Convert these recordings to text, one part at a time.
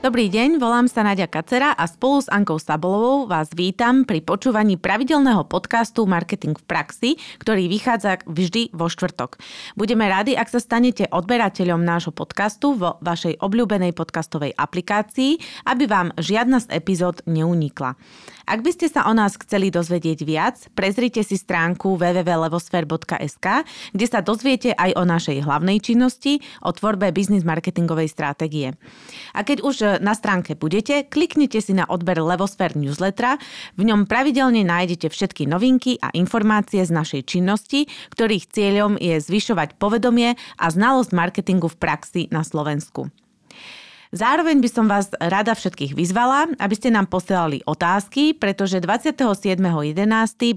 Dobrý deň, volám sa Nadia Kacera a spolu s Ankou Sabolovou vás vítam pri počúvaní pravidelného podcastu Marketing v praxi, ktorý vychádza vždy vo štvrtok. Budeme radi, ak sa stanete odberateľom nášho podcastu vo vašej obľúbenej podcastovej aplikácii, aby vám žiadna z epizód neunikla. Ak by ste sa o nás chceli dozvedieť viac, prezrite si stránku www.levosfér.sk, kde sa dozviete aj o našej hlavnej činnosti, o tvorbe biznis marketingovej stratégie. A keď už na stránke budete, kliknite si na odber Levosfér newslettera, v ňom pravidelne nájdete všetky novinky a informácie z našej činnosti, ktorých cieľom je zvyšovať povedomie a znalosť marketingu v praxi na Slovensku. Zároveň by som vás rada všetkých vyzvala, aby ste nám posielali otázky, pretože 27.11.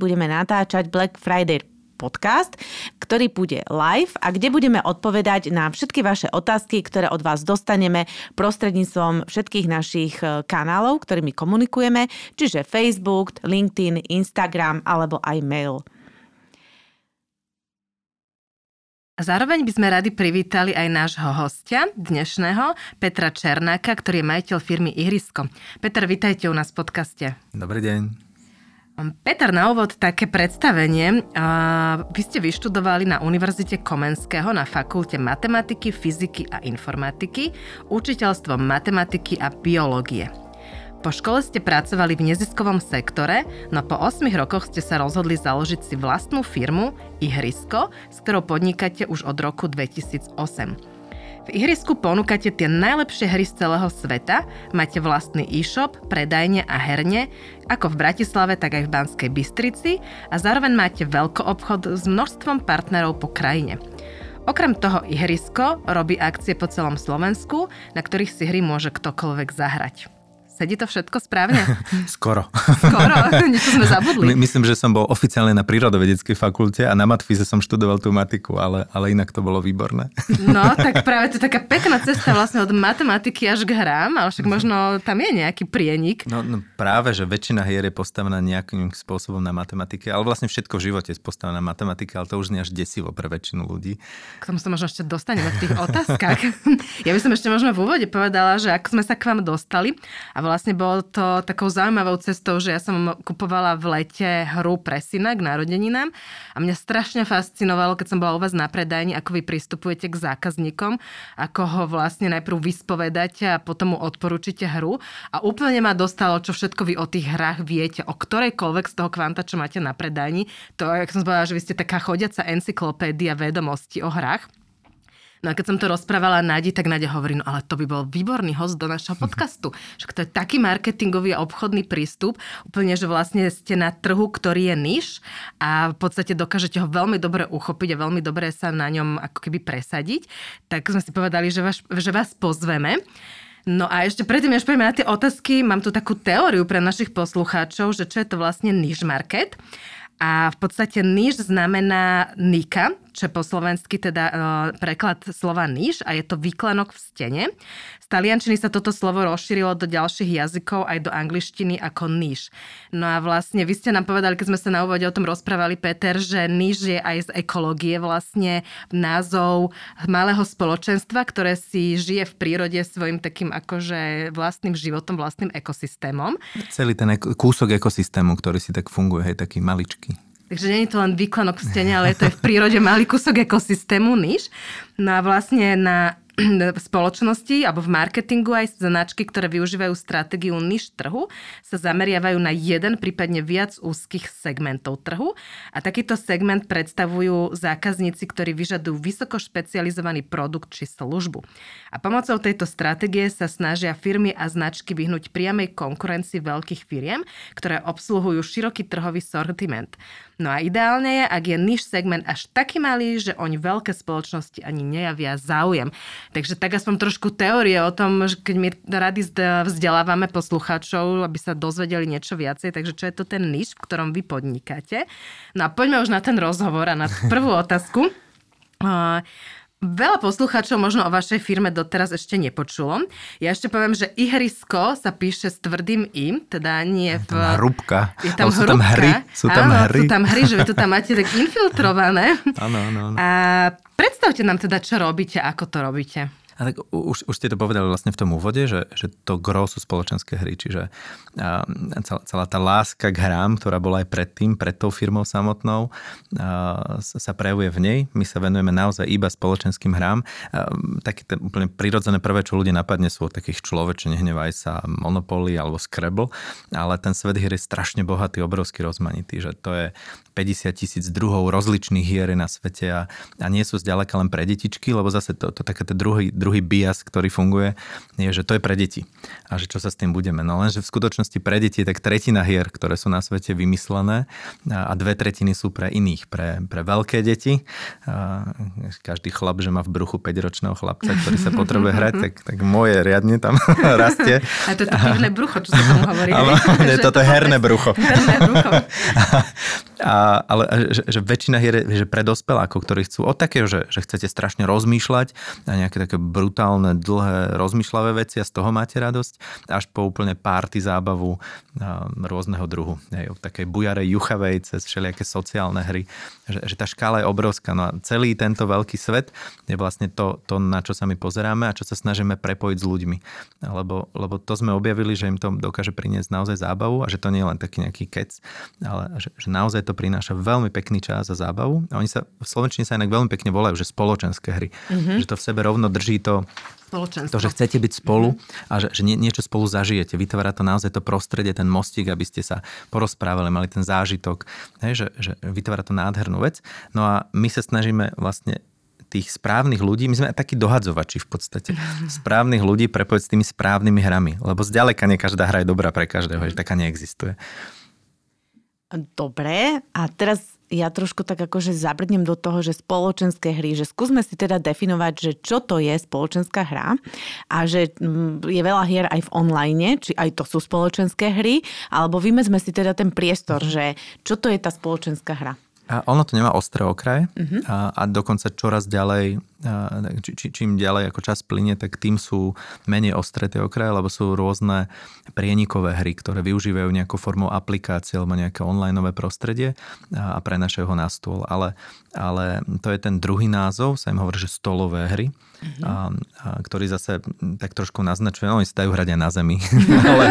budeme natáčať Black Friday podcast, ktorý bude live a kde budeme odpovedať na všetky vaše otázky, ktoré od vás dostaneme prostredníctvom všetkých našich e, kanálov, ktorými komunikujeme, čiže Facebook, LinkedIn, Instagram alebo aj mail. A zároveň by sme radi privítali aj nášho hostia dnešného, Petra Černáka, ktorý je majiteľ firmy Ihrisko. Peter, vítajte u nás v podcaste. Dobrý deň. Peter, na úvod také predstavenie. Vy ste vyštudovali na Univerzite Komenského na fakulte matematiky, fyziky a informatiky, učiteľstvo matematiky a biológie. Po škole ste pracovali v neziskovom sektore, no po 8 rokoch ste sa rozhodli založiť si vlastnú firmu Ihrisko, s ktorou podnikáte už od roku 2008. V ihrisku ponúkate tie najlepšie hry z celého sveta, máte vlastný e-shop, predajne a herne, ako v Bratislave, tak aj v Banskej Bystrici a zároveň máte veľký obchod s množstvom partnerov po krajine. Okrem toho ihrisko robí akcie po celom Slovensku, na ktorých si hry môže ktokoľvek zahrať. Sedí to všetko správne? Skoro. Skoro? Niečo sme zabudli. My, myslím, že som bol oficiálne na prírodovedeckej fakulte a na matfize som študoval tú matiku, ale, ale inak to bolo výborné. No, tak práve to je taká pekná cesta vlastne od matematiky až k hrám, ale však možno tam je nejaký prienik. No, no práve, že väčšina hier je postavená nejakým spôsobom na matematike, ale vlastne všetko v živote je postavené na matematike, ale to už nie až desivo pre väčšinu ľudí. K tomu sa možno ešte dostaneme v tých otázkach. ja by som ešte možno v úvode povedala, že ako sme sa k vám dostali a vlastne bolo to takou zaujímavou cestou, že ja som kupovala v lete hru pre syna k narodeninám a mňa strašne fascinovalo, keď som bola u vás na predajni, ako vy pristupujete k zákazníkom, ako ho vlastne najprv vyspovedáte a potom mu odporúčite hru a úplne ma dostalo, čo všetko vy o tých hrách viete, o ktorejkoľvek z toho kvanta, čo máte na predajni. To, jak som povedala, že vy ste taká chodiaca encyklopédia vedomostí o hrách. No a keď som to rozprávala Nadi, tak Nadia hovorí, no ale to by bol výborný host do našho podcastu. Však to je taký marketingový a obchodný prístup, úplne, že vlastne ste na trhu, ktorý je niž a v podstate dokážete ho veľmi dobre uchopiť a veľmi dobre sa na ňom ako keby presadiť. Tak sme si povedali, že vás, že vás pozveme. No a ešte predtým, než poďme na tie otázky, mám tu takú teóriu pre našich poslucháčov, že čo je to vlastne niche market. A v podstate niž znamená nika, čo po slovensky teda e, preklad slova niž a je to výklenok v stene. Z taliančiny sa toto slovo rozšírilo do ďalších jazykov aj do angličtiny ako niž. No a vlastne vy ste nám povedali, keď sme sa na úvode o tom rozprávali, Peter, že niž je aj z ekológie vlastne názov malého spoločenstva, ktoré si žije v prírode svojim takým akože vlastným životom, vlastným ekosystémom. Celý ten kúsok ekosystému, ktorý si tak funguje, hej, taký maličký. Takže nie je to len výklenok v stene, ale to je v prírode malý kúsok ekosystému, niž. No a vlastne na spoločnosti alebo v marketingu aj značky, ktoré využívajú stratégiu niž trhu, sa zameriavajú na jeden, prípadne viac úzkých segmentov trhu a takýto segment predstavujú zákazníci, ktorí vyžadujú vysoko špecializovaný produkt či službu. A pomocou tejto stratégie sa snažia firmy a značky vyhnúť priamej konkurencii veľkých firiem, ktoré obsluhujú široký trhový sortiment. No a ideálne je, ak je niž segment až taký malý, že oň veľké spoločnosti ani nejavia záujem. Takže tak aspoň trošku teórie o tom, že keď my rady vzdelávame poslucháčov, aby sa dozvedeli niečo viacej, takže čo je to ten niž, v ktorom vy podnikáte. No a poďme už na ten rozhovor a na prvú otázku. Veľa poslucháčov možno o vašej firme doteraz ešte nepočulo. Ja ešte poviem, že ihrisko sa píše s tvrdým i, teda nie v... Tam hrubka. Je tam sú tam hry. Sú tam Áno, hry. sú tam hry, že vy to tam máte tak infiltrované. Áno, áno. A predstavte nám teda, čo robíte, ako to robíte. A tak už, už ste to povedali vlastne v tom úvode, že, že to gro sú spoločenské hry, čiže celá, celá tá láska k hrám, ktorá bola aj predtým, pred tou firmou samotnou, sa prejavuje v nej. My sa venujeme naozaj iba spoločenským hrám. Také tie úplne prirodzené prvé, čo ľudia napadne, sú takých človeče, nehnevaj sa, Monopoly alebo Scrabble, ale ten svet hier je strašne bohatý, obrovský rozmanitý, že to je 50 tisíc druhov rozličných hier na svete a, a nie sú zďaleka len pre detičky, lebo zase to, to také druhý, druhý bias, ktorý funguje, je, že to je pre deti a že čo sa s tým budeme. No lenže v skutočnosti pre deti je tak tretina hier, ktoré sú na svete vymyslené a, a dve tretiny sú pre iných, pre, pre veľké deti. A každý chlap, že má v bruchu 5-ročného chlapca, ktorý sa potrebuje hrať, tak, tak moje riadne tam rastie. A to je to pivné brucho, čo sa tomu hovorí. Ale, nie, toto je herné brucho. Herné brucho. A, ale že, že väčšina hier je že pre dospelákov, ktorí chcú od takého, že, že chcete strašne rozmýšľať a nejaké také brutálne, dlhé, rozmýšľavé veci a z toho máte radosť, až po úplne párty zábavu rôzneho druhu. Hej, od takej bujarej, juchavej cez všelijaké sociálne hry. Že, že tá škála je obrovská. No a celý tento veľký svet je vlastne to, to, na čo sa my pozeráme a čo sa snažíme prepojiť s ľuďmi. Lebo, lebo to sme objavili, že im to dokáže priniesť naozaj zábavu a že to nie je len taký nejaký kec, ale že, že naozaj to prináša veľmi pekný čas a zábavu. A oni sa v Slovenčine sa inak veľmi pekne volajú, že spoločenské hry. Mm-hmm. Že to v sebe rovno drží to, to, že chcete byť spolu mm-hmm. a že, že nie, niečo spolu zažijete. Vytvára to naozaj to prostredie, ten mostík, aby ste sa porozprávali, mali ten zážitok. Hej, že, že vytvára to nádhernú vec. No a my sa snažíme vlastne tých správnych ľudí, my sme takí dohadzovači v podstate, správnych ľudí prepojiť s tými správnymi hrami, lebo zďaleka nie každá hra je dobrá pre každého, že taká neexistuje. Dobre, a teraz ja trošku tak akože zabrdnem do toho, že spoločenské hry, že skúsme si teda definovať, že čo to je spoločenská hra a že mm, je veľa hier aj v online, či aj to sú spoločenské hry, alebo vymedzme si teda ten priestor, že čo to je tá spoločenská hra. A ono to nemá ostré okraje uh-huh. a, a dokonca čoraz ďalej, či, či, čím ďalej ako čas plyne, tak tým sú menej ostré tie okraje, lebo sú rôzne prienikové hry, ktoré využívajú nejakú formou aplikácie alebo nejaké onlineové prostredie a, a prenašajú ho na stôl. Ale, ale to je ten druhý názov, sa im hovorí, že stolové hry mm-hmm. a, a ktorý zase tak trošku naznačuje, no oni sa dajú hrať aj na zemi. ale,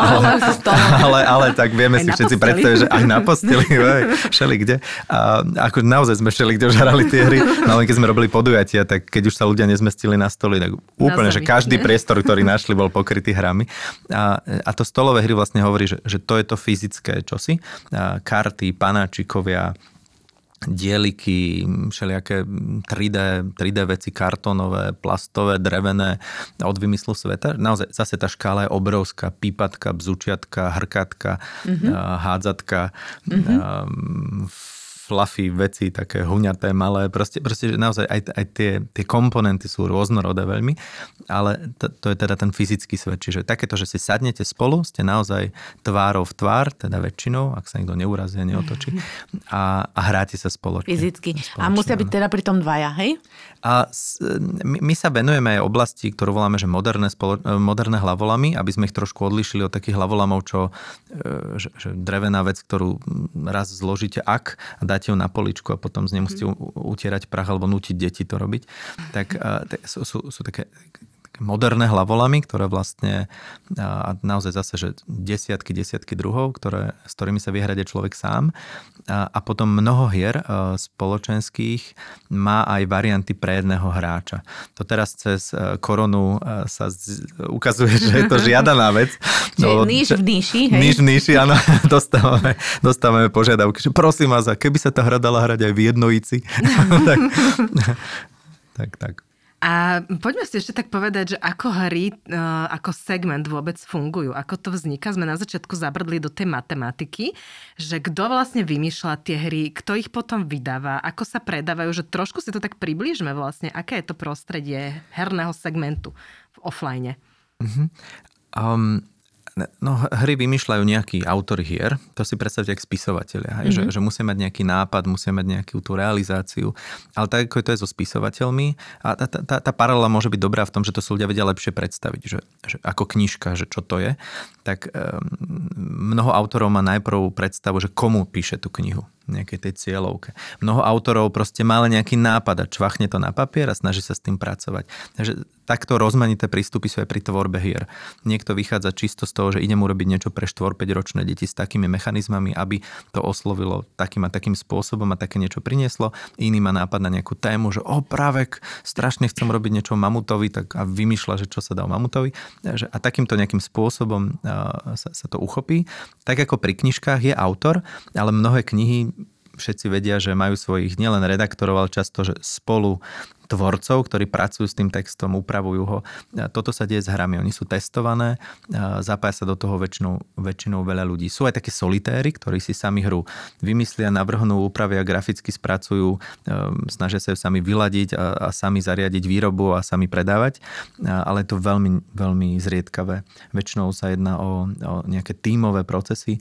ale, ale, ale, tak vieme aj si všetci predstaviť, že aj na posteli, všeli kde. A ako naozaj sme všeli kde už hrali tie hry, no ale keď sme robili podujatia, tak keď už sa ľudia nezmestili na stoli, tak úplne, že každý priestor, ktorý našli, bol pokrytý hrami. A, a to stolové hry vlastne hovorí, že, že to je to fyzické čosi. A karty, panáčikovia, dieliky, všelijaké 3D, 3D veci, kartonové, plastové, drevené od vymyslu sveta. Naozaj zase tá škála je obrovská. Pípatka, bzučiatka, hrkatka, mm-hmm. hádzatka, mm-hmm fluffy veci, také huňaté, malé, proste, proste že naozaj aj, aj tie, tie komponenty sú rôznorodé veľmi, ale to, to je teda ten fyzický svet, čiže takéto, že si sadnete spolu, ste naozaj tvárov v tvár, teda väčšinou, ak sa niekto neurazí neotočí, a, a hráte sa spoločne. Fyzicky. Spoločne, a musia byť teda pri tom dvaja, hej? A my, my sa venujeme aj oblasti, ktorú voláme, že moderné, spolo, moderné hlavolamy, aby sme ich trošku odlišili od takých hlavolamov, čo e, že, že drevená vec, ktorú raz zložíte ak a dáte ju na poličku a potom z nej musíte utierať prach alebo nutiť deti to robiť, tak, tak sú, sú, sú také moderné hlavolamy, ktoré vlastne a naozaj zase, že desiatky, desiatky druhov, ktoré, s ktorými sa vyhrade človek sám. A, a potom mnoho hier spoločenských má aj varianty pre jedného hráča. To teraz cez koronu sa z, ukazuje, že je to žiadaná vec. No, níž v níši, hej? Níž v níši, áno. Dostávame, dostávame požiadavky, že prosím vás, keby sa tá hra dala hrať aj v jednojici. tak, tak, tak. A poďme si ešte tak povedať, že ako hry, e, ako segment vôbec fungujú, ako to vzniká. Sme na začiatku zabrdli do tej matematiky, že kto vlastne vymýšľa tie hry, kto ich potom vydáva, ako sa predávajú, že trošku si to tak približme vlastne, aké je to prostredie herného segmentu v offline. Uh-huh. Um, No, hry vymýšľajú nejaký autory hier, to si predstavte ako spisovateľia, mm-hmm. že, že musia mať nejaký nápad, musia mať nejakú tú realizáciu, ale tak ako to je so spisovateľmi, a tá, tá, tá paralela môže byť dobrá v tom, že to si ľudia vedia lepšie predstaviť, že, že ako knižka, že čo to je, tak um, mnoho autorov má najprv predstavu, že komu píše tú knihu nejakej tej cieľovke. Mnoho autorov proste má len nejaký nápad a čvachne to na papier a snaží sa s tým pracovať. Takže takto rozmanité prístupy sú aj pri tvorbe hier. Niekto vychádza čisto z toho, že idem urobiť niečo pre 4-5 ročné deti s takými mechanizmami, aby to oslovilo takým a takým spôsobom a také niečo prinieslo. Iný má nápad na nejakú tému, že o právek, strašne chcem robiť niečo mamutovi tak a vymýšľa, že čo sa dá o mamutovi. A takýmto nejakým spôsobom sa, sa to uchopí. Tak ako pri knižkách je autor, ale mnohé knihy všetci vedia, že majú svojich nielen redaktorov, ale často že spolu tvorcov, ktorí pracujú s tým textom, upravujú ho. Toto sa deje s hrami. Oni sú testované, zapája sa do toho väčšinou, väčšinou veľa ľudí. Sú aj také solitéry, ktorí si sami hru vymyslia, navrhnú, upravia, graficky spracujú, snažia sa ju sami vyladiť a, a sami zariadiť výrobu a sami predávať, ale je to veľmi, veľmi zriedkavé. Väčšinou sa jedná o, o nejaké tímové procesy.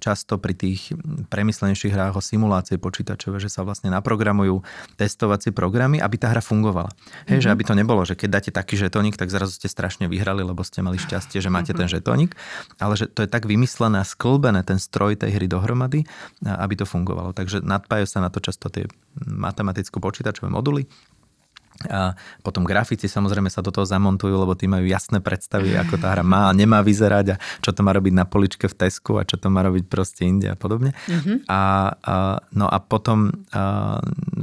Často pri tých premyslenejších hrách o simulácie počítačové, že sa vlastne naprogramujú testovacie programy, aby aby tá hra fungovala. Hej, mm-hmm. že mhm. aby to nebolo, že keď dáte taký žetónik, tak zrazu ste strašne vyhrali, lebo ste mali šťastie, že máte ten mhm. žetónik, ale že to je tak vymyslené a sklbené ten stroj tej hry dohromady, aby to fungovalo. Takže nadpájajú sa na to často tie matematicko-počítačové moduly, a potom grafici samozrejme sa do toho zamontujú, lebo tí majú jasné predstavy, ako tá hra má a nemá vyzerať a čo to má robiť na poličke v Tesku a čo to má robiť proste inde a podobne. Mm-hmm. A, a, no a potom, a,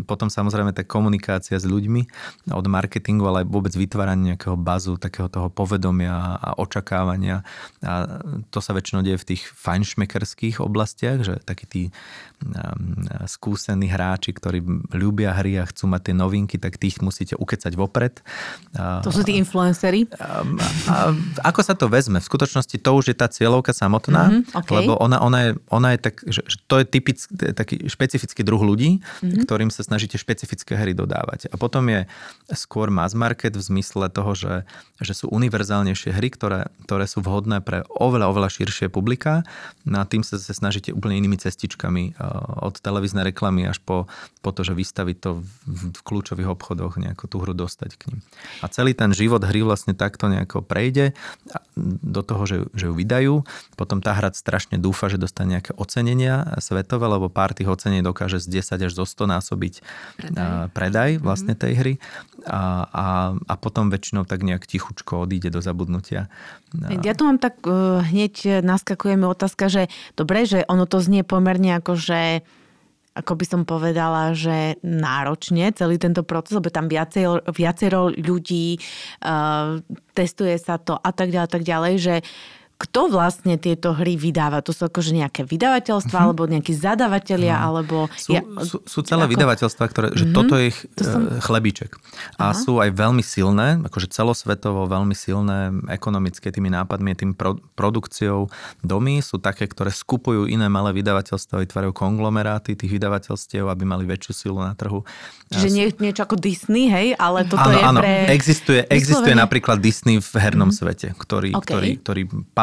potom samozrejme tá komunikácia s ľuďmi od marketingu, ale aj vôbec vytváranie nejakého bazu, takého toho povedomia a očakávania. A to sa väčšinou deje v tých fajnšmekerských oblastiach, že takí tí skúsení hráči, ktorí ľúbia hry a chcú mať tie novinky, tak tých musíte ukecať vopred. To sú tí influencery? A, a, ako sa to vezme? V skutočnosti to už je tá cieľovka samotná, mm-hmm, okay. lebo ona, ona, je, ona je tak, že, to je typický, taký špecifický druh ľudí, mm-hmm. ktorým sa snažíte špecifické hry dodávať. A potom je skôr mass market v zmysle toho, že, že sú univerzálnejšie hry, ktoré, ktoré sú vhodné pre oveľa, oveľa širšie publika. No a tým sa zase snažíte úplne inými cestičkami od televíznej reklamy až po, po to, že vystaviť to v, v kľúčových obchodoch, nejako tú hru dostať k ním. A celý ten život hry vlastne takto nejako prejde do toho, že, že ju vydajú. Potom tá hra strašne dúfa, že dostane nejaké ocenenia svetové, lebo pár tých ocenení dokáže z 10 až zo 100 násobiť predaj, predaj mhm. vlastne tej hry. A, a, a potom väčšinou tak nejak tichučko odíde do zabudnutia. Ja tu mám tak uh, hneď naskakujeme otázka, že dobre, že ono to znie pomerne ako, že ako by som povedala, že náročne celý tento proces, lebo tam viacero, viacero ľudí, uh, testuje sa to a tak ďalej, tak ďalej, že uh, kto vlastne tieto hry vydáva? To sú akože nejaké vydavateľstva, uh-huh. alebo nejakí zadavatelia, uh-huh. alebo... Sú, ja, sú, sú celé ako... vydavateľstva, ktoré, že uh-huh. toto je ich to som... E, chlebíček. A uh-huh. sú aj veľmi silné, akože celosvetovo veľmi silné ekonomické tými nápadmi, tým pro, produkciou domy. Sú také, ktoré skupujú iné malé vydavateľstva, vytvárajú konglomeráty tých vydavateľstiev, aby mali väčšiu silu na trhu. Čiže nie, niečo ako Disney, hej? Ale toto áno, je áno. pre... Existuje, existuje napríklad Disney v hernom uh-huh. svete, ktorý, okay. ktorý, ktorý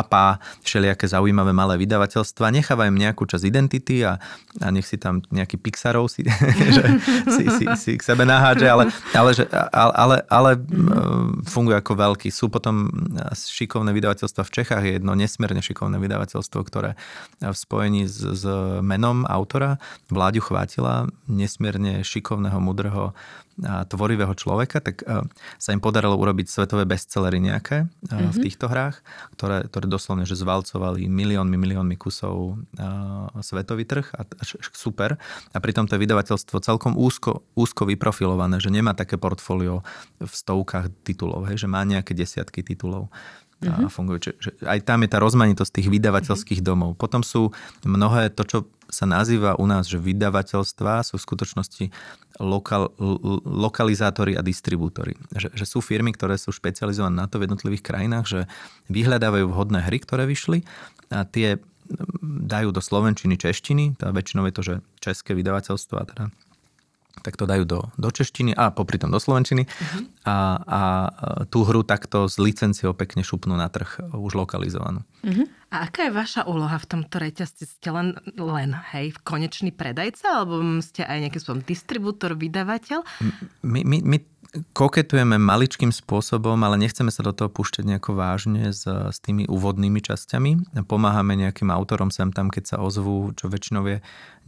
papá všelijaké zaujímavé malé vydavateľstva, necháva im nejakú časť identity a, a nech si tam nejaký Pixarov si, že, si, si, si k sebe nahádže, ale, ale, že, ale, ale, ale fungujú ako veľký. Sú potom šikovné vydavateľstva v Čechách, je jedno nesmierne šikovné vydavateľstvo, ktoré v spojení s, s menom autora Vláďu Chvátila, nesmierne šikovného, mudrého tvorivého človeka, tak sa im podarilo urobiť svetové bestsellery nejaké mm-hmm. v mhm. týchto hrách, ktoré, ktoré doslovne že zvalcovali miliónmi, miliónmi kusov svetový trh a super. A pritom to je vydavateľstvo celkom úzko, úzko vyprofilované, že nemá také portfólio v stovkách titulov, hej, že má nejaké desiatky titulov mm-hmm. a fungujú. Čiže aj tam je tá rozmanitosť tých vydavateľských mm-hmm. domov. Potom sú mnohé to, čo sa nazýva u nás, že vydavateľstva sú v skutočnosti lokal, lokalizátori a distribútory. Že, že sú firmy, ktoré sú špecializované na to v jednotlivých krajinách, že vyhľadávajú vhodné hry, ktoré vyšli a tie dajú do slovenčiny, češtiny, tá väčšinou je to, že české vydavateľstvo a teda tak to dajú do, do češtiny a popri tom do slovenčiny uh-huh. a, a tú hru takto s licenciou pekne šupnú na trh už lokalizovanú. Uh-huh. A aká je vaša úloha v tomto reťazci? Ste len, len hej, konečný predajca, alebo ste aj nejaký spôsobom distribútor, vydavateľ? My, my, my koketujeme maličkým spôsobom, ale nechceme sa do toho púšťať nejako vážne s, s tými úvodnými časťami. Pomáhame nejakým autorom sem tam, keď sa ozvú, čo väčšinou je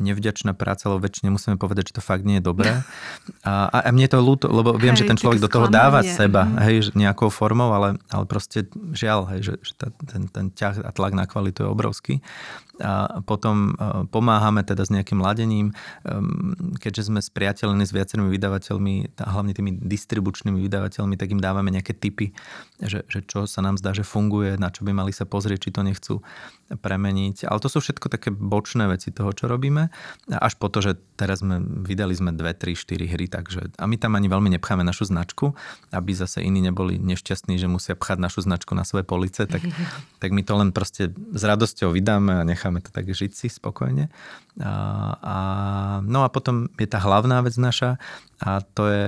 nevďačná práca, lebo väčšine musíme povedať, že to fakt nie je dobré. A, a mne to ľúto, lebo viem, hej, že ten človek do toho dáva seba, mm. hej, nejakou formou, ale, ale proste žiaľ, hej, že, že ten, ten ťah a tlak na kvalitu je obrovský a potom e, pomáhame teda s nejakým ladením, keďže sme spriateľení s viacerými vydavateľmi, hlavne tými distribučnými vydavateľmi, tak im dávame nejaké tipy, že, že čo sa nám zdá, že funguje, na čo by mali sa pozrieť, či to nechcú premeniť. Ale to sú všetko také bočné veci toho, čo robíme. Až po to, že teraz sme, vydali sme 2, 3, 4 hry, takže a my tam ani veľmi nepcháme našu značku, aby zase iní neboli nešťastní, že musia pchať našu značku na svoje police, tak, tak my to len proste s radosťou vydáme a necháme to tak žiť si spokojne. A, a, no a potom je tá hlavná vec naša a to je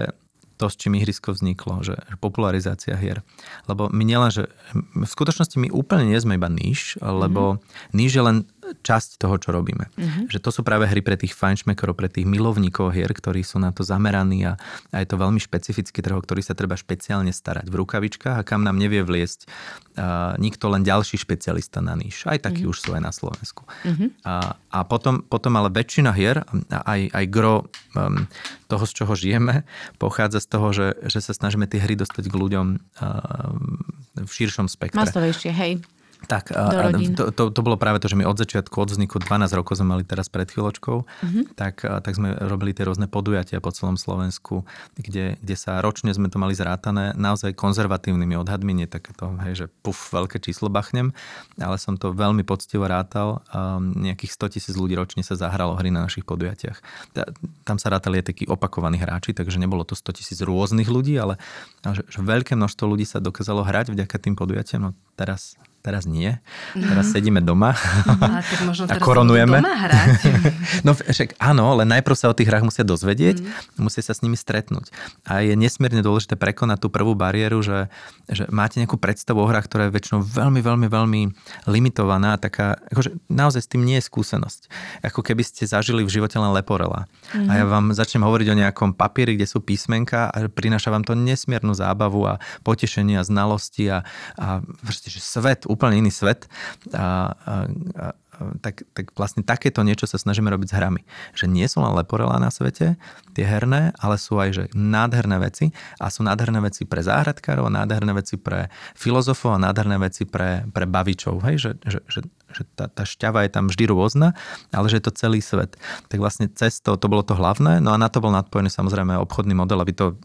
to, s čím ihrisko vzniklo, že, že popularizácia hier. Lebo my nielen, že v skutočnosti my úplne nie sme iba níž, lebo mm-hmm. níž je len časť toho, čo robíme. Mm-hmm. Že to sú práve hry pre tých fajnšmekerov, pre tých milovníkov hier, ktorí sú na to zameraní a, a je to veľmi špecifický trh, ktorý sa treba špeciálne starať v rukavičkách a kam nám nevie vliesť uh, nikto len ďalší špecialista na níž. Aj takí mm-hmm. už sú aj na Slovensku. Mm-hmm. A, a potom, potom ale väčšina hier, aj, aj gro um, toho, z čoho žijeme, pochádza z toho, že, že sa snažíme tie hry dostať k ľuďom uh, v širšom spektre. Masovejšie, hej. Tak, a, to, to, to bolo práve to, že my od začiatku, od vzniku 12 rokov sme mali teraz pred chvíľočkou, mm-hmm. tak, tak sme robili tie rôzne podujatia po celom Slovensku, kde, kde sa ročne sme to mali zrátané naozaj konzervatívnymi odhadmi, nie takéto, hej, že puf, veľké číslo bachnem, ale som to veľmi poctivo rátal. Um, nejakých 100 tisíc ľudí ročne sa zahralo hry na našich podujatiach. Tam sa rátali aj takí opakovaní hráči, takže nebolo to 100 tisíc rôznych ľudí, ale že, že veľké množstvo ľudí sa dokázalo hrať vďaka tým podujatiam. No teraz Teraz nie. Teraz mm. sedíme doma a, tak možno a koronujeme. Doma hrať. no však áno, len najprv sa o tých hrách musia dozvedieť, mm. musia sa s nimi stretnúť. A je nesmierne dôležité prekonať tú prvú bariéru, že, že máte nejakú predstavu o hrách, ktorá je väčšinou veľmi, veľmi, veľmi limitovaná. Taká, akože naozaj s tým nie je skúsenosť. Ako keby ste zažili v živote len leporela. Mm. A ja vám začnem hovoriť o nejakom papieri, kde sú písmenka a prináša vám to nesmiernu zábavu a potešenie a znalosti a, a že svet úplne iný svet. A, a, a, tak, tak vlastne takéto niečo sa snažíme robiť s hrami. Že nie sú len leporelá na svete, tie herné, ale sú aj že nádherné veci a sú nádherné veci pre záhradkárov, nádherné veci pre filozofov a nádherné veci pre, pre bavičov. Hej? Že, že, že, že tá, tá šťava je tam vždy rôzna, ale že je to celý svet. Tak vlastne cez to, to bolo to hlavné, no a na to bol nadpojený samozrejme obchodný model, aby to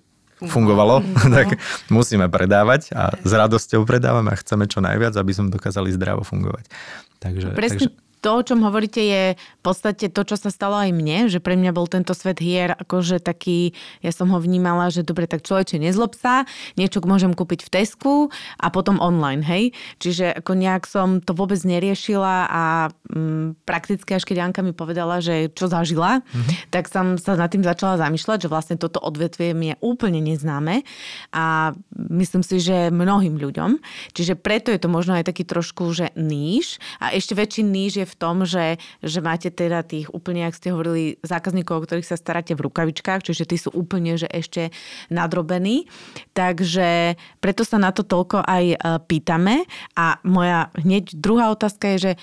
fungovalo, fungovalo. tak musíme predávať a s radosťou predávame a chceme čo najviac, aby sme dokázali zdravo fungovať. Takže, Presne takže to, o čom hovoríte, je v podstate to, čo sa stalo aj mne, že pre mňa bol tento svet hier akože taký, ja som ho vnímala, že dobre, tak človeče, nezlob sa, niečo môžem kúpiť v Tesku a potom online, hej. Čiže ako nejak som to vôbec neriešila a mm, prakticky až keď Janka mi povedala, že čo zažila, mm-hmm. tak som sa nad tým začala zamýšľať, že vlastne toto odvetvie mi je úplne neznáme a myslím si, že mnohým ľuďom. Čiže preto je to možno aj taký trošku, že níž a ešte väčší níž je v tom, že, že máte teda tých úplne, ak ste hovorili, zákazníkov, o ktorých sa staráte v rukavičkách, čiže tí sú úplne, že ešte nadrobení. Takže preto sa na to toľko aj e, pýtame. A moja hneď druhá otázka je, že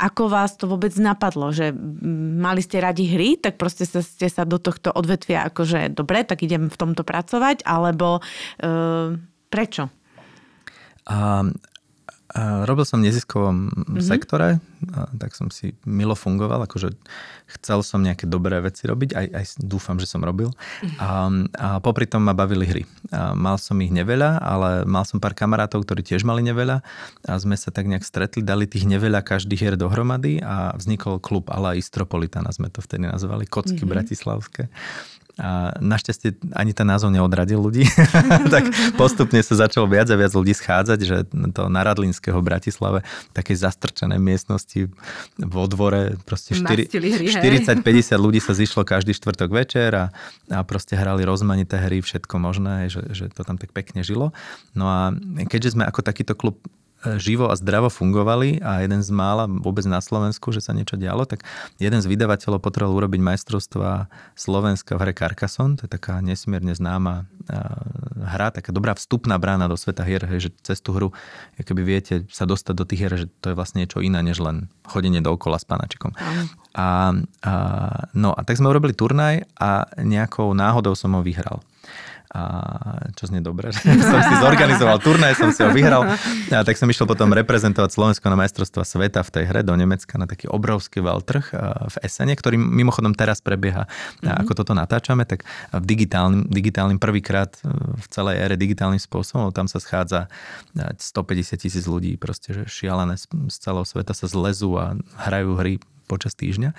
ako vás to vôbec napadlo, že mali ste radi hry, tak proste sa, ste sa do tohto odvetvia akože dobre, tak idem v tomto pracovať, alebo e, prečo? Um, robil som v neziskovom mm-hmm. sektore, tak som si milo fungoval, akože chcel som nejaké dobré veci robiť, aj, aj dúfam, že som robil. A, a popri tom ma bavili hry. A mal som ich neveľa, ale mal som pár kamarátov, ktorí tiež mali neveľa a sme sa tak nejak stretli, dali tých neveľa každý hier dohromady a vznikol klub Ala Istropolitana, sme to vtedy nazvali, kocky mm-hmm. bratislavské. A našťastie ani ten názov neodradil ľudí. tak postupne sa začalo viac a viac ľudí schádzať, že to na Radlinského Bratislave, takej zastrčenej miestnosti vo dvore, proste 40-50 ľudí sa zišlo každý štvrtok večer a, a proste hrali rozmanité hry, všetko možné, že, že to tam tak pekne žilo. No a keďže sme ako takýto klub živo a zdravo fungovali a jeden z mála vôbec na Slovensku, že sa niečo dialo, tak jeden z vydavateľov potreboval urobiť majstrovstva Slovenska v hre Carcassonne, to je taká nesmierne známa hra, taká dobrá vstupná brána do sveta hier, že cez tú hru, keby viete sa dostať do tých hier, že to je vlastne niečo iné, než len chodenie dookola s panačikom. A, a, no a tak sme urobili turnaj a nejakou náhodou som ho vyhral a čo znie dobre, že som si zorganizoval turnaj, som si ho vyhral a tak som išiel potom reprezentovať Slovensko na majstrovstva sveta v tej hre do Nemecka na taký obrovský veľtrh v Esene, ktorý mimochodom teraz prebieha, mm-hmm. ako toto natáčame, tak v digitálnym, digitálnym prvýkrát v celej ére digitálnym spôsobom, tam sa schádza 150 tisíc ľudí, proste že šialené z celého sveta sa zlezú a hrajú hry počas týždňa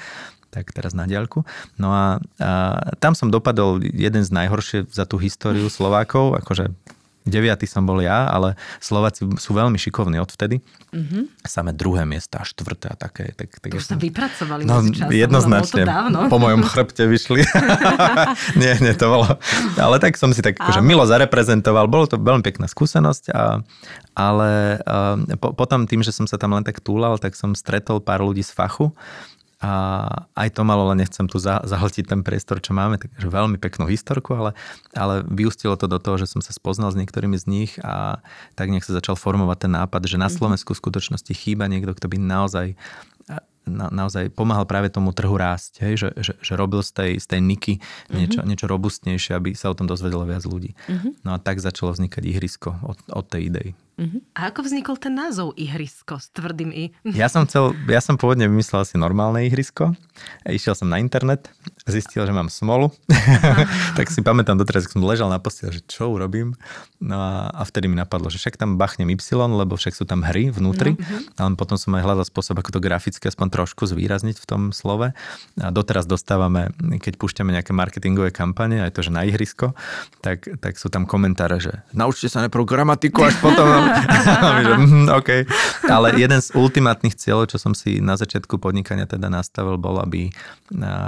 tak teraz na diaľku. No a, a tam som dopadol jeden z najhoršie za tú históriu Slovákov, akože deviatý som bol ja, ale Slováci sú veľmi šikovní odvtedy. Mm-hmm. Samé druhé miesta, štvrté a také. Tak, tak to už sa vypracovali no, časom, jednoznačne. Po mojom chrbte vyšli. nie, nie, to bolo. Ale tak som si tak akože milo zareprezentoval. Bolo to veľmi pekná skúsenosť. A, ale a, po, potom tým, že som sa tam len tak túlal, tak som stretol pár ľudí z fachu a aj to malo, len nechcem tu zahltiť ten priestor, čo máme, takže veľmi peknú historku, ale, ale vyústilo to do toho, že som sa spoznal s niektorými z nich a tak nech sa začal formovať ten nápad, že na mhm. Slovensku v skutočnosti chýba niekto, kto by naozaj na, naozaj pomáhal práve tomu trhu rásť, hej? Že, že, že robil z tej, z tej niky niečo, mm-hmm. niečo robustnejšie, aby sa o tom dozvedelo viac ľudí. Mm-hmm. No a tak začalo vznikať ihrisko od, od tej idei. Uh-huh. A ako vznikol ten názov ihrisko s tvrdým i? Ja som, chcel, ja som pôvodne vymyslel si normálne ihrisko. Išiel som na internet, zistil, že mám smolu. tak si pamätám doteraz, keď som ležal na postel, že čo urobím. No a, a vtedy mi napadlo, že však tam bachnem Y, lebo však sú tam hry vnútri. Uh-huh. Ale potom som aj hľadal spôsob, ako to graficky aspoň trošku zvýrazniť v tom slove. A doteraz dostávame, keď púšťame nejaké marketingové kampane, aj to, že na ihrisko, tak, tak sú tam komentáre, že naučte sa najprv gramatiku, až potom že, mm, OK. Ale jeden z ultimátnych cieľov, čo som si na začiatku podnikania teda nastavil, bol, aby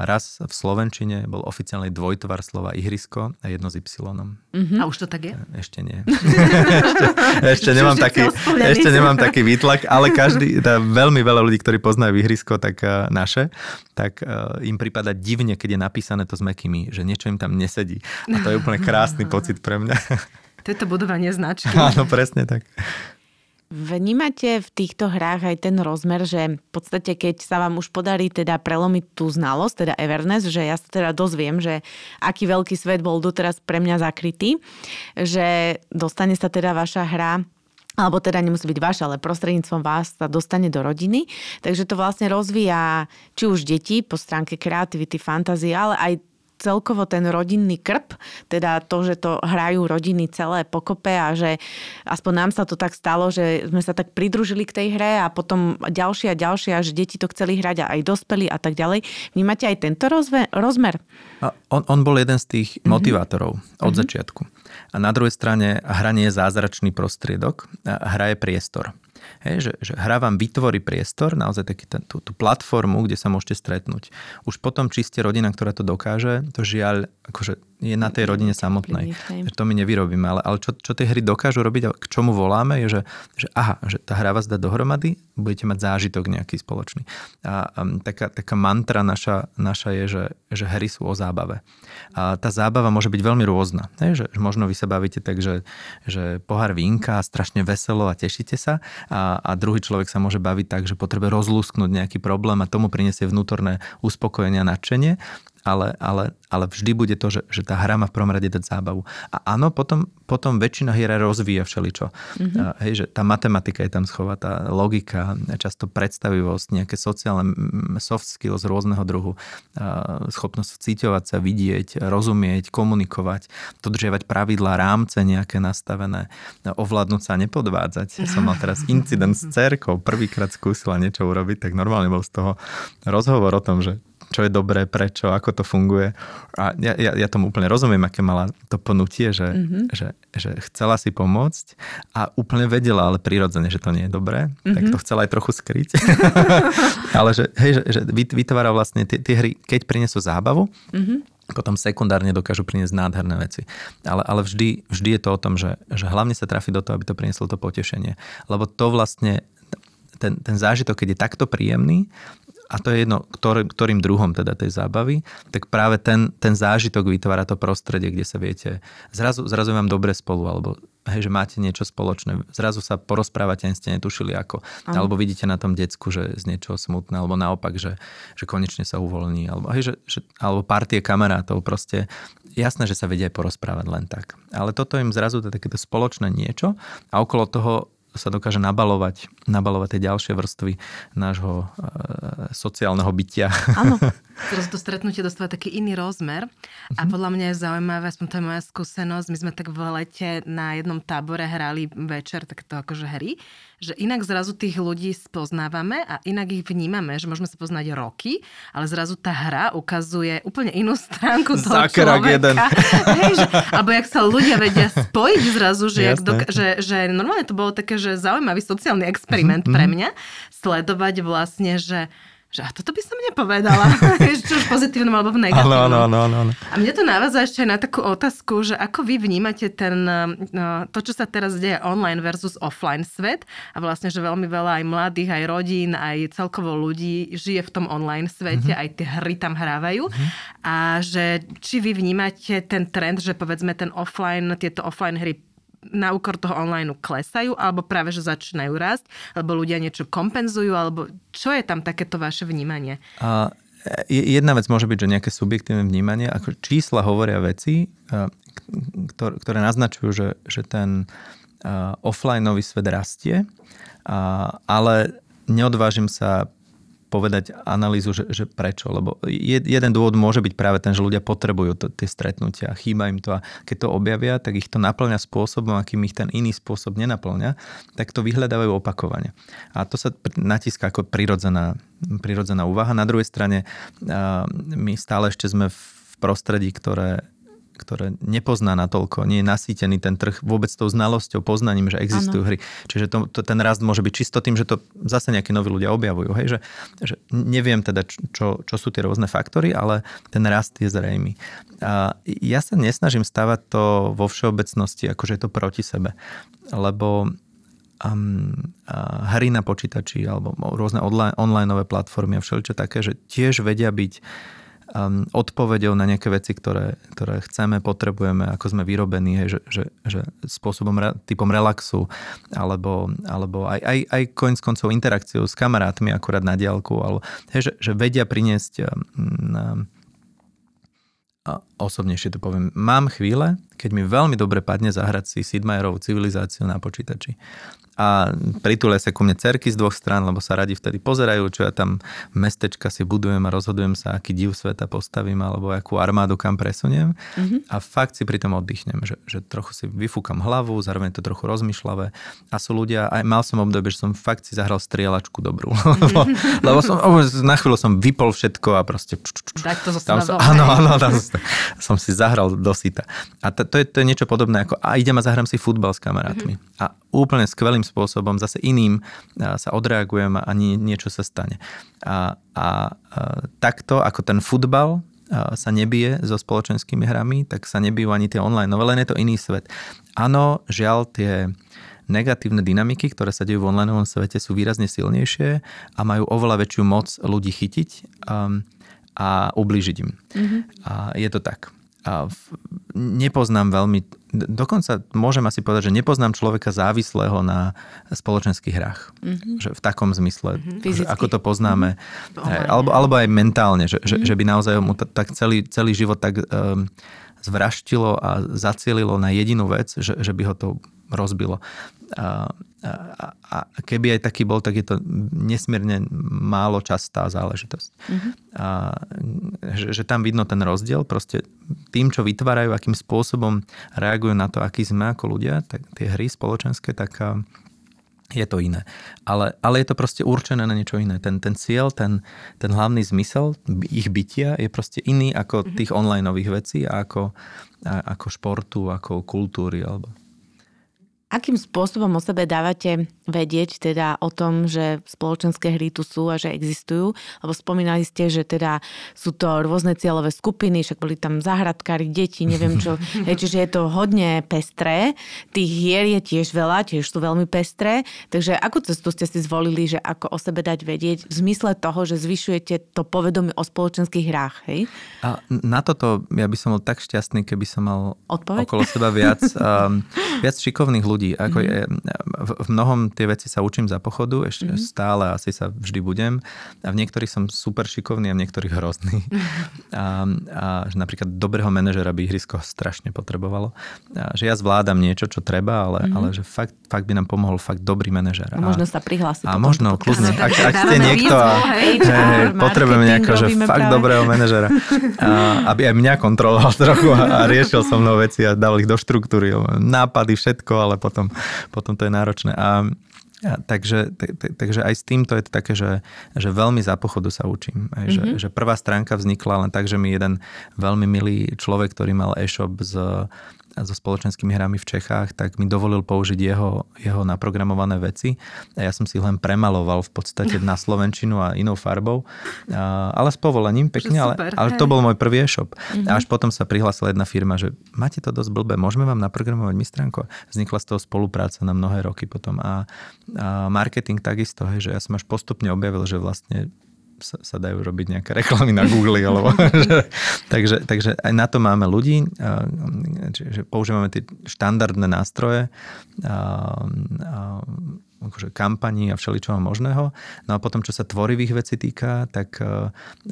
raz v Slovenčine bol oficiálny dvojtvar slova ihrisko a jedno s Y. Mm-hmm. A už to tak je? Ešte nie. ešte, ešte, nemám taký, ešte nemám taký výtlak, ale každý, teda veľmi veľa ľudí, ktorí poznajú ihrisko, tak uh, naše, tak uh, im prípada divne, keď je napísané to s mekými, že niečo im tam nesedí. A to je úplne krásny pocit pre mňa. To je to budovanie značky. Áno, presne tak. Vnímate v týchto hrách aj ten rozmer, že v podstate keď sa vám už podarí teda prelomiť tú znalosť, teda Everness, že ja sa teda dozviem, že aký veľký svet bol doteraz pre mňa zakrytý, že dostane sa teda vaša hra alebo teda nemusí byť vaša, ale prostredníctvom vás sa dostane do rodiny. Takže to vlastne rozvíja či už deti po stránke kreativity, fantázie, ale aj celkovo ten rodinný krp, teda to, že to hrajú rodiny celé pokope a že aspoň nám sa to tak stalo, že sme sa tak pridružili k tej hre a potom ďalšie a ďalšie a že deti to chceli hrať a aj dospeli a tak ďalej. Vnímate aj tento rozve, rozmer? On, on bol jeden z tých mm-hmm. motivátorov od mm-hmm. začiatku. A na druhej strane hra nie je zázračný prostriedok, hra je priestor. Hej, že, že hra vám vytvorí priestor, naozaj taký ten, tú, tú platformu, kde sa môžete stretnúť. Už potom, či ste rodina, ktorá to dokáže, to žiaľ, akože je na tej rodine samotnej. Že to my nevyrobíme. Ale, ale čo, čo tie hry dokážu robiť a k čomu voláme, je, že, že aha, že tá hra vás dá dohromady, budete mať zážitok nejaký spoločný. A um, taká, taká mantra naša, naša je, že, že hry sú o zábave. A tá zábava môže byť veľmi rôzna. Že, že možno vy sa bavíte tak, že, že pohár vínka, strašne veselo a tešíte sa a, a druhý človek sa môže baviť tak, že potrebuje rozlúsknuť nejaký problém a tomu prinesie vnútorné uspokojenie a nadšenie ale, ale, ale vždy bude to, že, že tá hra má v prvom rade dať zábavu. A áno, potom, potom väčšina hier rozvíja všeličo. Mm-hmm. Hej, že tá matematika je tam schovatá, logika, často predstavivosť, nejaké sociálne soft skills rôzneho druhu, schopnosť vcíťovať sa, vidieť, rozumieť, komunikovať, dodržiavať pravidlá, rámce nejaké nastavené, ovládnuť sa a nepodvádzať. Ja som mal teraz incident s cerkou, prvýkrát skúsila niečo urobiť, tak normálne bol z toho rozhovor o tom, že čo je dobré, prečo, ako to funguje. A ja, ja, ja tomu úplne rozumiem, aké mala to pnutie, že, mm-hmm. že, že chcela si pomôcť a úplne vedela, ale prirodzene, že to nie je dobré, mm-hmm. tak to chcela aj trochu skryť. ale že, hej, že, že vytvára vlastne tie, tie hry, keď prinesú zábavu, mm-hmm potom sekundárne dokážu priniesť nádherné veci. Ale, ale vždy, vždy je to o tom, že, že hlavne sa trafi do toho, aby to prinieslo to potešenie. Lebo to vlastne, ten, ten zážitok, keď je takto príjemný, a to je jedno, ktorý, ktorým druhom teda tej zábavy, tak práve ten, ten zážitok vytvára to prostredie, kde sa viete, zrazu, zrazu vám dobre spolu, alebo hej, že máte niečo spoločné. Zrazu sa porozprávate, ani ste netušili ako. Ano. Alebo vidíte na tom decku, že z niečoho smutné, alebo naopak, že, že konečne sa uvoľní. Alebo, hej, že, že, alebo partie kamarátov. Proste jasné, že sa vedia aj porozprávať len tak. Ale toto im zrazu to takéto spoločné niečo a okolo toho sa dokáže nabalovať, nabalovať tie ďalšie vrstvy nášho e, sociálneho bytia. Áno, teraz to stretnutie dostáva taký iný rozmer a mhm. podľa mňa je zaujímavé, aspoň to je moja skúsenosť, my sme tak v lete na jednom tábore hrali večer takto akože hry že inak zrazu tých ľudí spoznávame a inak ich vnímame, že môžeme sa poznať roky, ale zrazu tá hra ukazuje úplne inú stránku toho Zákerak človeka. jeden. Hej, že, alebo jak sa ľudia vedia spojiť zrazu, že, jak doka- že, že normálne to bolo také, že zaujímavý sociálny experiment mm-hmm. pre mňa, sledovať vlastne, že že a toto by som nepovedala, či už pozitívnom alebo v negatívnom. Áno, áno, áno. A mne to návazá ešte na takú otázku, že ako vy vnímate ten, no, to, čo sa teraz deje online versus offline svet a vlastne, že veľmi veľa aj mladých, aj rodín, aj celkovo ľudí žije v tom online svete, mm-hmm. aj tie hry tam hrávajú mm-hmm. a že či vy vnímate ten trend, že povedzme ten offline, tieto offline hry na úkor toho online klesajú, alebo práve, že začínajú rásť, alebo ľudia niečo kompenzujú, alebo čo je tam takéto vaše vnímanie? A jedna vec môže byť, že nejaké subjektívne vnímanie, ako čísla hovoria veci, ktoré naznačujú, že, že ten offlineový svet rastie, ale neodvážim sa povedať analýzu, že, že prečo. Lebo jeden dôvod môže byť práve ten, že ľudia potrebujú to, tie stretnutia, chýba im to a keď to objavia, tak ich to naplňa spôsobom, akým ich ten iný spôsob nenaplňa, tak to vyhľadávajú opakovane. A to sa natíska ako prirodzená, prirodzená úvaha. Na druhej strane my stále ešte sme v prostredí, ktoré ktoré nepozná natoľko, nie je nasýtený ten trh vôbec tou znalosťou, poznaním, že existujú ano. hry. Čiže to, to, ten rast môže byť čisto tým, že to zase nejakí noví ľudia objavujú. Hej? Že, že neviem teda, čo, čo sú tie rôzne faktory, ale ten rast je zrejmý. A ja sa nesnažím stavať to vo všeobecnosti, akože je to proti sebe. Lebo um, hry na počítači alebo rôzne online, onlineové platformy a všeličo také, že tiež vedia byť um, odpovedou na nejaké veci, ktoré, ktoré chceme, potrebujeme, ako sme vyrobení, hej, že, že, že spôsobom, typom relaxu, alebo, alebo aj, aj, aj koniec koncov interakciou s kamarátmi akurát na diálku, ale, hej, že, že vedia priniesť um, a osobnejšie to poviem, mám chvíle, keď mi veľmi dobre padne zahrať si Sid Meierovú civilizáciu na počítači a pritúlia sa ku mne cerky z dvoch strán, lebo sa radi vtedy pozerajú, čo ja tam mestečka si budujem a rozhodujem sa, aký div sveta postavím alebo akú armádu kam presuniem mm-hmm. a fakt si pri tom oddychnem, že, že trochu si vyfúkam hlavu, zároveň to trochu rozmýšľavé a sú ľudia, aj mal som obdobie, že som fakt si zahral strieľačku dobrú, lebo, lebo som, na chvíľu som vypol všetko a proste tak to tam som, áno, áno, tam som si zahral do síta. A to, to, je, to je niečo podobné ako a idem a zahrám si futbal s kamarátmi. Mm-hmm. A úplne skvelým spôsobom, zase iným sa odreagujem a nie, niečo sa stane. A, a, a takto ako ten futbal sa nebije so spoločenskými hrami, tak sa nebijú ani tie online, no len je to iný svet. Áno, žiaľ, tie negatívne dynamiky, ktoré sa dejú v online svete, sú výrazne silnejšie a majú oveľa väčšiu moc ľudí chytiť um, a ublížiť im. Mm-hmm. A je to tak a nepoznám veľmi, dokonca môžem asi povedať, že nepoznám človeka závislého na spoločenských hrách. Mm-hmm. Že v takom zmysle, mm-hmm. že ako to poznáme. Mm-hmm. Alebo, alebo aj mentálne, že, mm-hmm. že, že by naozaj mu t- tak celý, celý život tak um, zvraštilo a zacielilo na jedinú vec, že, že by ho to rozbilo. A, a, a keby aj taký bol, tak je to nesmierne málo častá záležitosť. Mm-hmm. A, že, že tam vidno ten rozdiel, proste tým, čo vytvárajú, akým spôsobom reagujú na to, aký sme ako ľudia, tak tie hry spoločenské, tak je to iné. Ale, ale je to proste určené na niečo iné. Ten, ten cieľ, ten, ten hlavný zmysel ich bytia je proste iný ako mhm. tých online vecí a ako, a, ako športu, ako kultúry. Alebo... Akým spôsobom o sebe dávate vedieť teda o tom, že spoločenské hry tu sú a že existujú? Lebo spomínali ste, že teda sú to rôzne cieľové skupiny, však boli tam zahradkári, deti, neviem čo. Hej, čiže je to hodne pestré. Tých hier je tiež veľa, tiež sú veľmi pestré. Takže akú cestu ste si zvolili, že ako o sebe dať vedieť v zmysle toho, že zvyšujete to povedomie o spoločenských hrách, hej? A na toto ja by som bol tak šťastný, keby som mal Odpoveď? okolo seba viac, um, viac šikovných ľudí ľudí. Ako mm-hmm. je, v, mnohom tie veci sa učím za pochodu, ešte mm-hmm. stále asi sa vždy budem. A v niektorých som super šikovný a v niektorých hrozný. A, a že napríklad dobrého manažera by ihrisko strašne potrebovalo. A, že ja zvládam niečo, čo treba, ale, mm-hmm. ale že fakt, fakt by nám pomohol fakt dobrý manažer. A, možno sa prihlásiť. A možno, kľudne, ak, ak ste niekto a hej, hej, potrebujem nejakého, že fakt práve. dobrého manažera. A, aby aj mňa kontroloval trochu a, a riešil so mnou veci a dal ich do štruktúry. Nápady, všetko, ale potom potom, to je náročné. A, a takže, t- takže aj s týmto je to také, že, že veľmi za pochodu sa učím. Aj, že, mm-hmm. že prvá stránka vznikla len tak, že mi jeden veľmi milý človek, ktorý mal e-shop s so spoločenskými hrami v Čechách, tak mi dovolil použiť jeho, jeho naprogramované veci. A ja som si len premaloval v podstate na slovenčinu a inou farbou, a, ale s povolením pekne, super, ale, ale to bol môj prvý e-shop. Mm-hmm. A až potom sa prihlásila jedna firma, že máte to dosť blbé, môžeme vám naprogramovať my stránku. Vznikla z toho spolupráca na mnohé roky potom. A, a marketing takisto, hej, že ja som až postupne objavil, že vlastne sa, sa dajú robiť nejaké reklamy na Google. alebo, že, takže, takže aj na to máme ľudí, že používame tie štandardné nástroje, a, a, akože kampaní a všeličoho možného. No a potom, čo sa tvorivých vecí týka, tak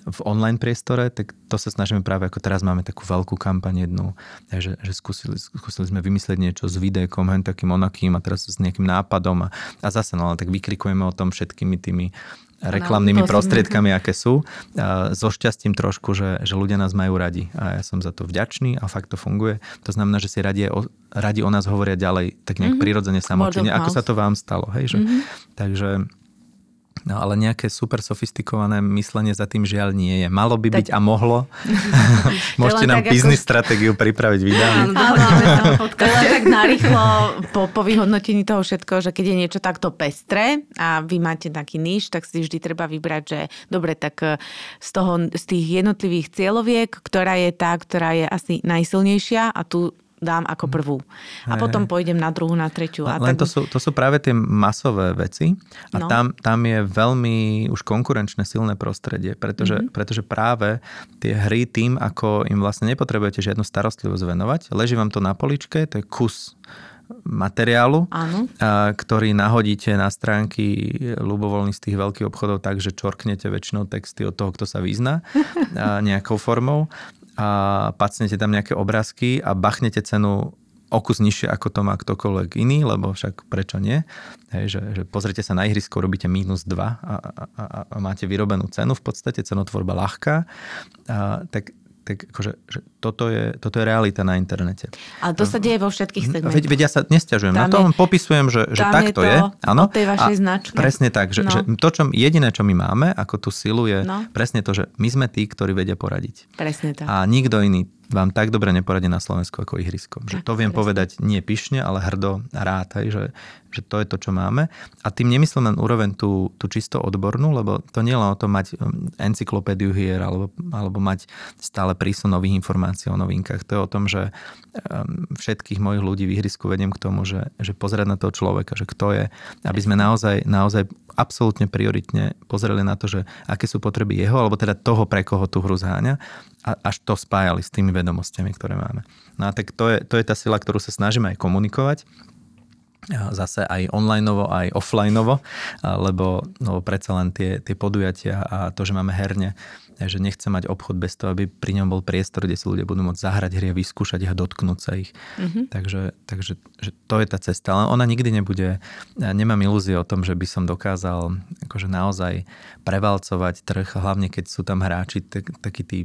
v online priestore, tak to sa snažíme práve, ako teraz máme takú veľkú kampaň jednu, že, že skúsili, skúsili sme vymyslieť niečo s videkom, hen takým onakým a teraz s nejakým nápadom a, a zase, no tak vykrikujeme o tom všetkými tými reklamnými prostriedkami, aké sú. So šťastím trošku, že, že ľudia nás majú radi a ja som za to vďačný a fakt to funguje. To znamená, že si radi o, radi o nás hovoria ďalej, tak nejak mm-hmm. prirodzene samočine, ako sa to vám stalo. Hej, že? Mm-hmm. Takže No ale nejaké super sofistikované myslenie za tým žiaľ nie je. Malo by tak... byť a mohlo. Môžete nám biznis ako... stratégiu pripraviť vydanie. Áno, áno, tak narýchlo po, po vyhodnotení toho všetko, že keď je niečo takto pestré a vy máte taký níž, tak si vždy treba vybrať, že dobre, tak e, z, toho, z tých jednotlivých cieľoviek, ktorá je tá, ktorá je asi najsilnejšia a tu dám ako mhm. prvú. A potom pôjdem na druhú, na tretiu. A Len tak... to, sú, to sú práve tie masové veci a no. tam, tam je veľmi už konkurenčné silné prostredie, pretože, mm-hmm. pretože práve tie hry tým, ako im vlastne nepotrebujete žiadnu starostlivosť venovať, leží vám to na poličke, to je kus materiálu, Áno. A, ktorý nahodíte na stránky ľubovoľných z tých veľkých obchodov tak, že čorknete väčšinou texty od toho, kto sa vyzná a, nejakou formou a pacnete tam nejaké obrázky a bachnete cenu o kus nižšie, ako to má ktokoľvek iný, lebo však prečo nie? Hej, že, že pozrite sa na ihrisko, robíte minus 2 a, a, a, a máte vyrobenú cenu v podstate, cenotvorba ľahká, a, tak tak akože, že toto, je, toto je realita na internete. Ale to sa deje vo všetkých mhm. segmentoch. Veď, veď ja sa nestiažujem tam na to, len popisujem, že, že tak to je. Áno. tej vašej značke. Presne tak, že, no. že to, čo, jediné, čo my máme, ako tú silu, je no. presne to, že my sme tí, ktorí vedia poradiť. Presne tak. A nikto iný vám tak dobre neporadí na Slovensku ako ihrisko. Že to viem povedať nie pyšne, ale hrdo a rád, hej, že, že to je to, čo máme. A tým nemyslím len úroveň tú, tú čisto odbornú, lebo to nie len o tom mať encyklopédiu hier alebo, alebo mať stále prísun nových informácií o novinkách. To je o tom, že um, všetkých mojich ľudí v ihrisku vediem k tomu, že, že pozerať na toho človeka, že kto je, aby sme naozaj, naozaj absolútne prioritne pozreli na to, že aké sú potreby jeho, alebo teda toho, pre koho tú hru zháňa a až to spájali s tými vedomostiami, ktoré máme. No a tak to je, to je tá sila, ktorú sa snažíme aj komunikovať zase aj online, aj offline, lebo no, predsa len tie, tie podujatia a to, že máme herne že nechce mať obchod bez toho, aby pri ňom bol priestor, kde si ľudia budú môcť zahrať hry a vyskúšať ich a dotknúť sa ich. Mm-hmm. Takže, takže že to je tá cesta. Ale ona nikdy nebude, nemám ilúzie o tom, že by som dokázal akože naozaj prevalcovať trh, hlavne keď sú tam hráči tak, takí tí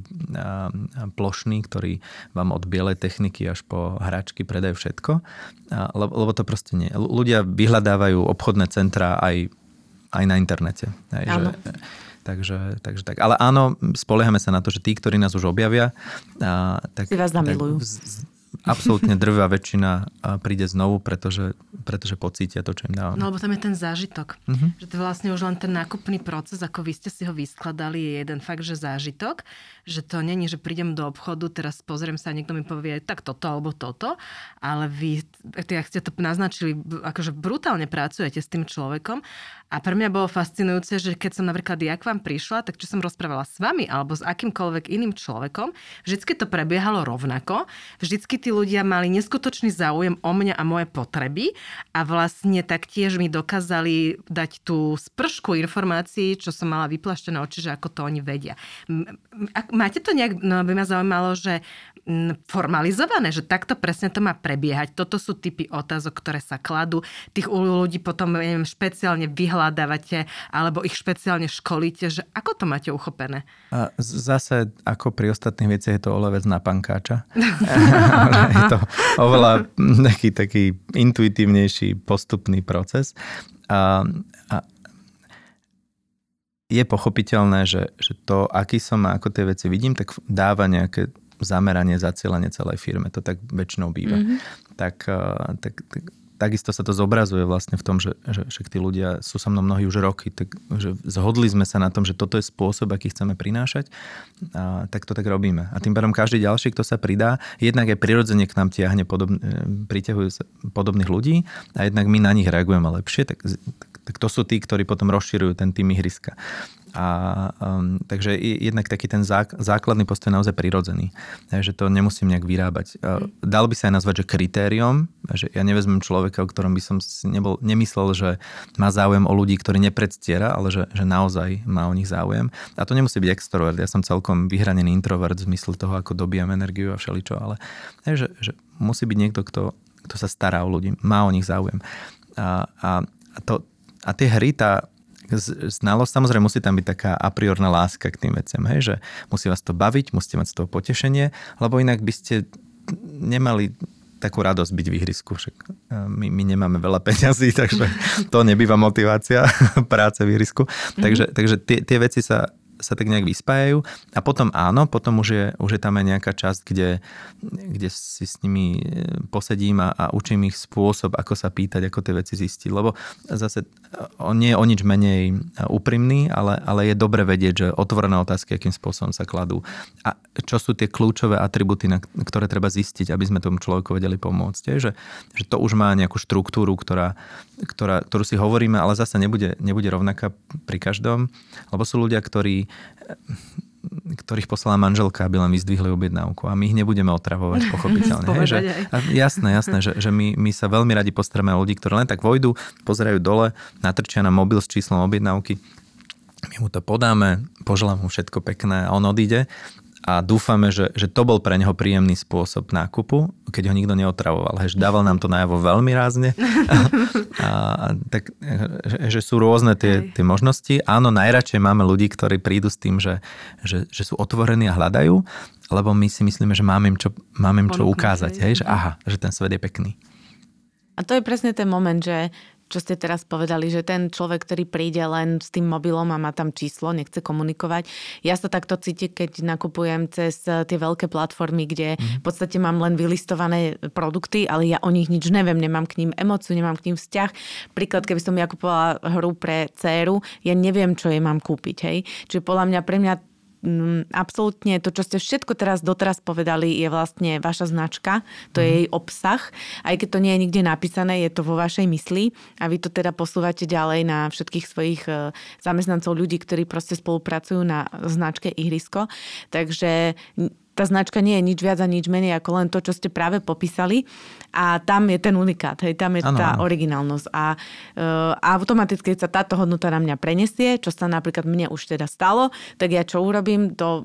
plošní, ktorí vám od bielej techniky až po hračky predajú všetko. Lebo, lebo to proste nie. Ľudia vyhľadávajú obchodné centra aj, aj na internete. Hej, že, Takže, takže tak. Ale áno, spoliehame sa na to, že tí, ktorí nás už objavia, a, tak... Si vás zamilujú. Tak, z, absolútne drvá väčšina príde znovu, pretože, pretože pocítia to, čo im dávame. No lebo tam je ten zážitok. Uh-huh. Že to vlastne už len ten nákupný proces, ako vy ste si ho vyskladali, je jeden fakt, že zážitok. Že to není, že prídem do obchodu, teraz pozriem sa a niekto mi povie tak toto alebo toto, ale vy, ak ste to naznačili, akože brutálne pracujete s tým človekom a pre mňa bolo fascinujúce, že keď som napríklad ja k vám prišla, tak čo som rozprávala s vami alebo s akýmkoľvek iným človekom, vždycky to prebiehalo rovnako, vždycky tí ľudia mali neskutočný záujem o mňa a moje potreby a vlastne taktiež mi dokázali dať tú spršku informácií, čo som mala vyplaštené oči, že ako to oni vedia. Máte to nejak, no by ma zaujímalo, že formalizované, že takto presne to má prebiehať. Toto sú typy otázok, ktoré sa kladú. Tých ľudí potom, neviem, špeciálne vyhľadávate alebo ich špeciálne školíte, že ako to máte uchopené? Zase, ako pri ostatných veciach, je to olevec na pankáča. je to oveľa taký, taký intuitívnejší, postupný proces. A, a je pochopiteľné, že, že to, aký som a ako tie veci vidím, tak dáva nejaké zameranie, zacielanie celej firme. To tak väčšinou býva. Mm-hmm. Tak, tak, tak takisto sa to zobrazuje vlastne v tom, že, že však tí ľudia sú so mnou mnohí už roky, tak, zhodli sme sa na tom, že toto je spôsob, aký chceme prinášať, a, tak to tak robíme. A tým pádom každý ďalší, kto sa pridá, jednak aj prirodzene k nám tiahne podobne, priťahujú podobných ľudí a jednak my na nich reagujeme lepšie, tak, tak, tak to sú tí, ktorí potom rozširujú ten tým ihriska. A, um, takže jednak taký ten zák, základný postoj je naozaj prirodzený. že to nemusím nejak vyrábať. Mm. Dal by sa aj nazvať, že kritérium, že ja nevezmem človeka, o ktorom by som si nebol, nemyslel, že má záujem o ľudí, ktorí nepredstiera, ale že, že naozaj má o nich záujem. A to nemusí byť extrovert. Ja som celkom vyhranený introvert v zmysle toho, ako dobijam energiu a všeličo, ale že, že musí byť niekto, kto, kto sa stará o ľudí, má o nich záujem. A, a, to, a tie hry, tá, znalosť, samozrejme musí tam byť taká a priorná láska k tým veciam, hej, že musí vás to baviť, musíte mať z toho potešenie, lebo inak by ste nemali takú radosť byť v ihrisku. Však e, my, my nemáme veľa peňazí, takže to nebýva motivácia práce v ihrisku. Mm-hmm. Takže, takže tie, tie veci sa sa tak nejak vyspájajú a potom áno, potom už je, už je tam aj nejaká časť, kde, kde si s nimi e, posedím a, a učím ich spôsob, ako sa pýtať, ako tie veci zistiť, lebo zase on nie je o nič menej úprimný, ale, ale je dobre vedieť, že otvorené otázky, akým spôsobom sa kladú a čo sú tie kľúčové atributy, na ktoré treba zistiť, aby sme tomu človeku vedeli pomôcť. Je, že, že to už má nejakú štruktúru, ktorá, ktorá, ktorú si hovoríme, ale zase nebude, nebude rovnaká pri každom, lebo sú ľudia, ktorí ktorých poslala manželka, aby len vyzdvihli objednávku. A my ich nebudeme otravovať, pochopiteľne. hej, že, a jasné, jasné, že, že my, my sa veľmi radi postaráme o ľudí, ktorí len tak vojdu, pozerajú dole, natrčia na mobil s číslom objednávky, my mu to podáme, poželám mu všetko pekné a on odíde a dúfame, že, že to bol pre neho príjemný spôsob nákupu, keď ho nikto neotravoval. Hež, dával nám to najavo veľmi rázne. a, a, tak, že, že sú rôzne tie, tie možnosti. Áno, najradšej máme ľudí, ktorí prídu s tým, že, že, že sú otvorení a hľadajú, lebo my si myslíme, že máme im čo, máme im čo ukázať. Hej, že aha, že ten svet je pekný. A to je presne ten moment, že čo ste teraz povedali, že ten človek, ktorý príde len s tým mobilom a má tam číslo, nechce komunikovať. Ja sa takto cítim, keď nakupujem cez eh, tie veľké platformy, kde mhm. v podstate mám len vylistované produkty, ale ja o nich nič neviem, nemám k ním emociu, nemám k ním vzťah. Príklad, keby som ja kupovala hru pre dceru, ja neviem, čo jej mám kúpiť. Hej? Čiže podľa mňa, pre mňa absolútne to, čo ste všetko teraz doteraz povedali, je vlastne vaša značka, to je mhm. jej obsah. Aj keď to nie je nikde napísané, je to vo vašej mysli a vy to teda posúvate ďalej na všetkých svojich e, zamestnancov, ľudí, ktorí proste spolupracujú na značke Ihrisko. Takže tá značka nie je nič viac a nič menej ako len to, čo ste práve popísali a tam je ten unikát, hej, tam je ano, tá ano. originálnosť a uh, automaticky sa táto hodnota na mňa prenesie, čo sa napríklad mne už teda stalo, tak ja čo urobím, to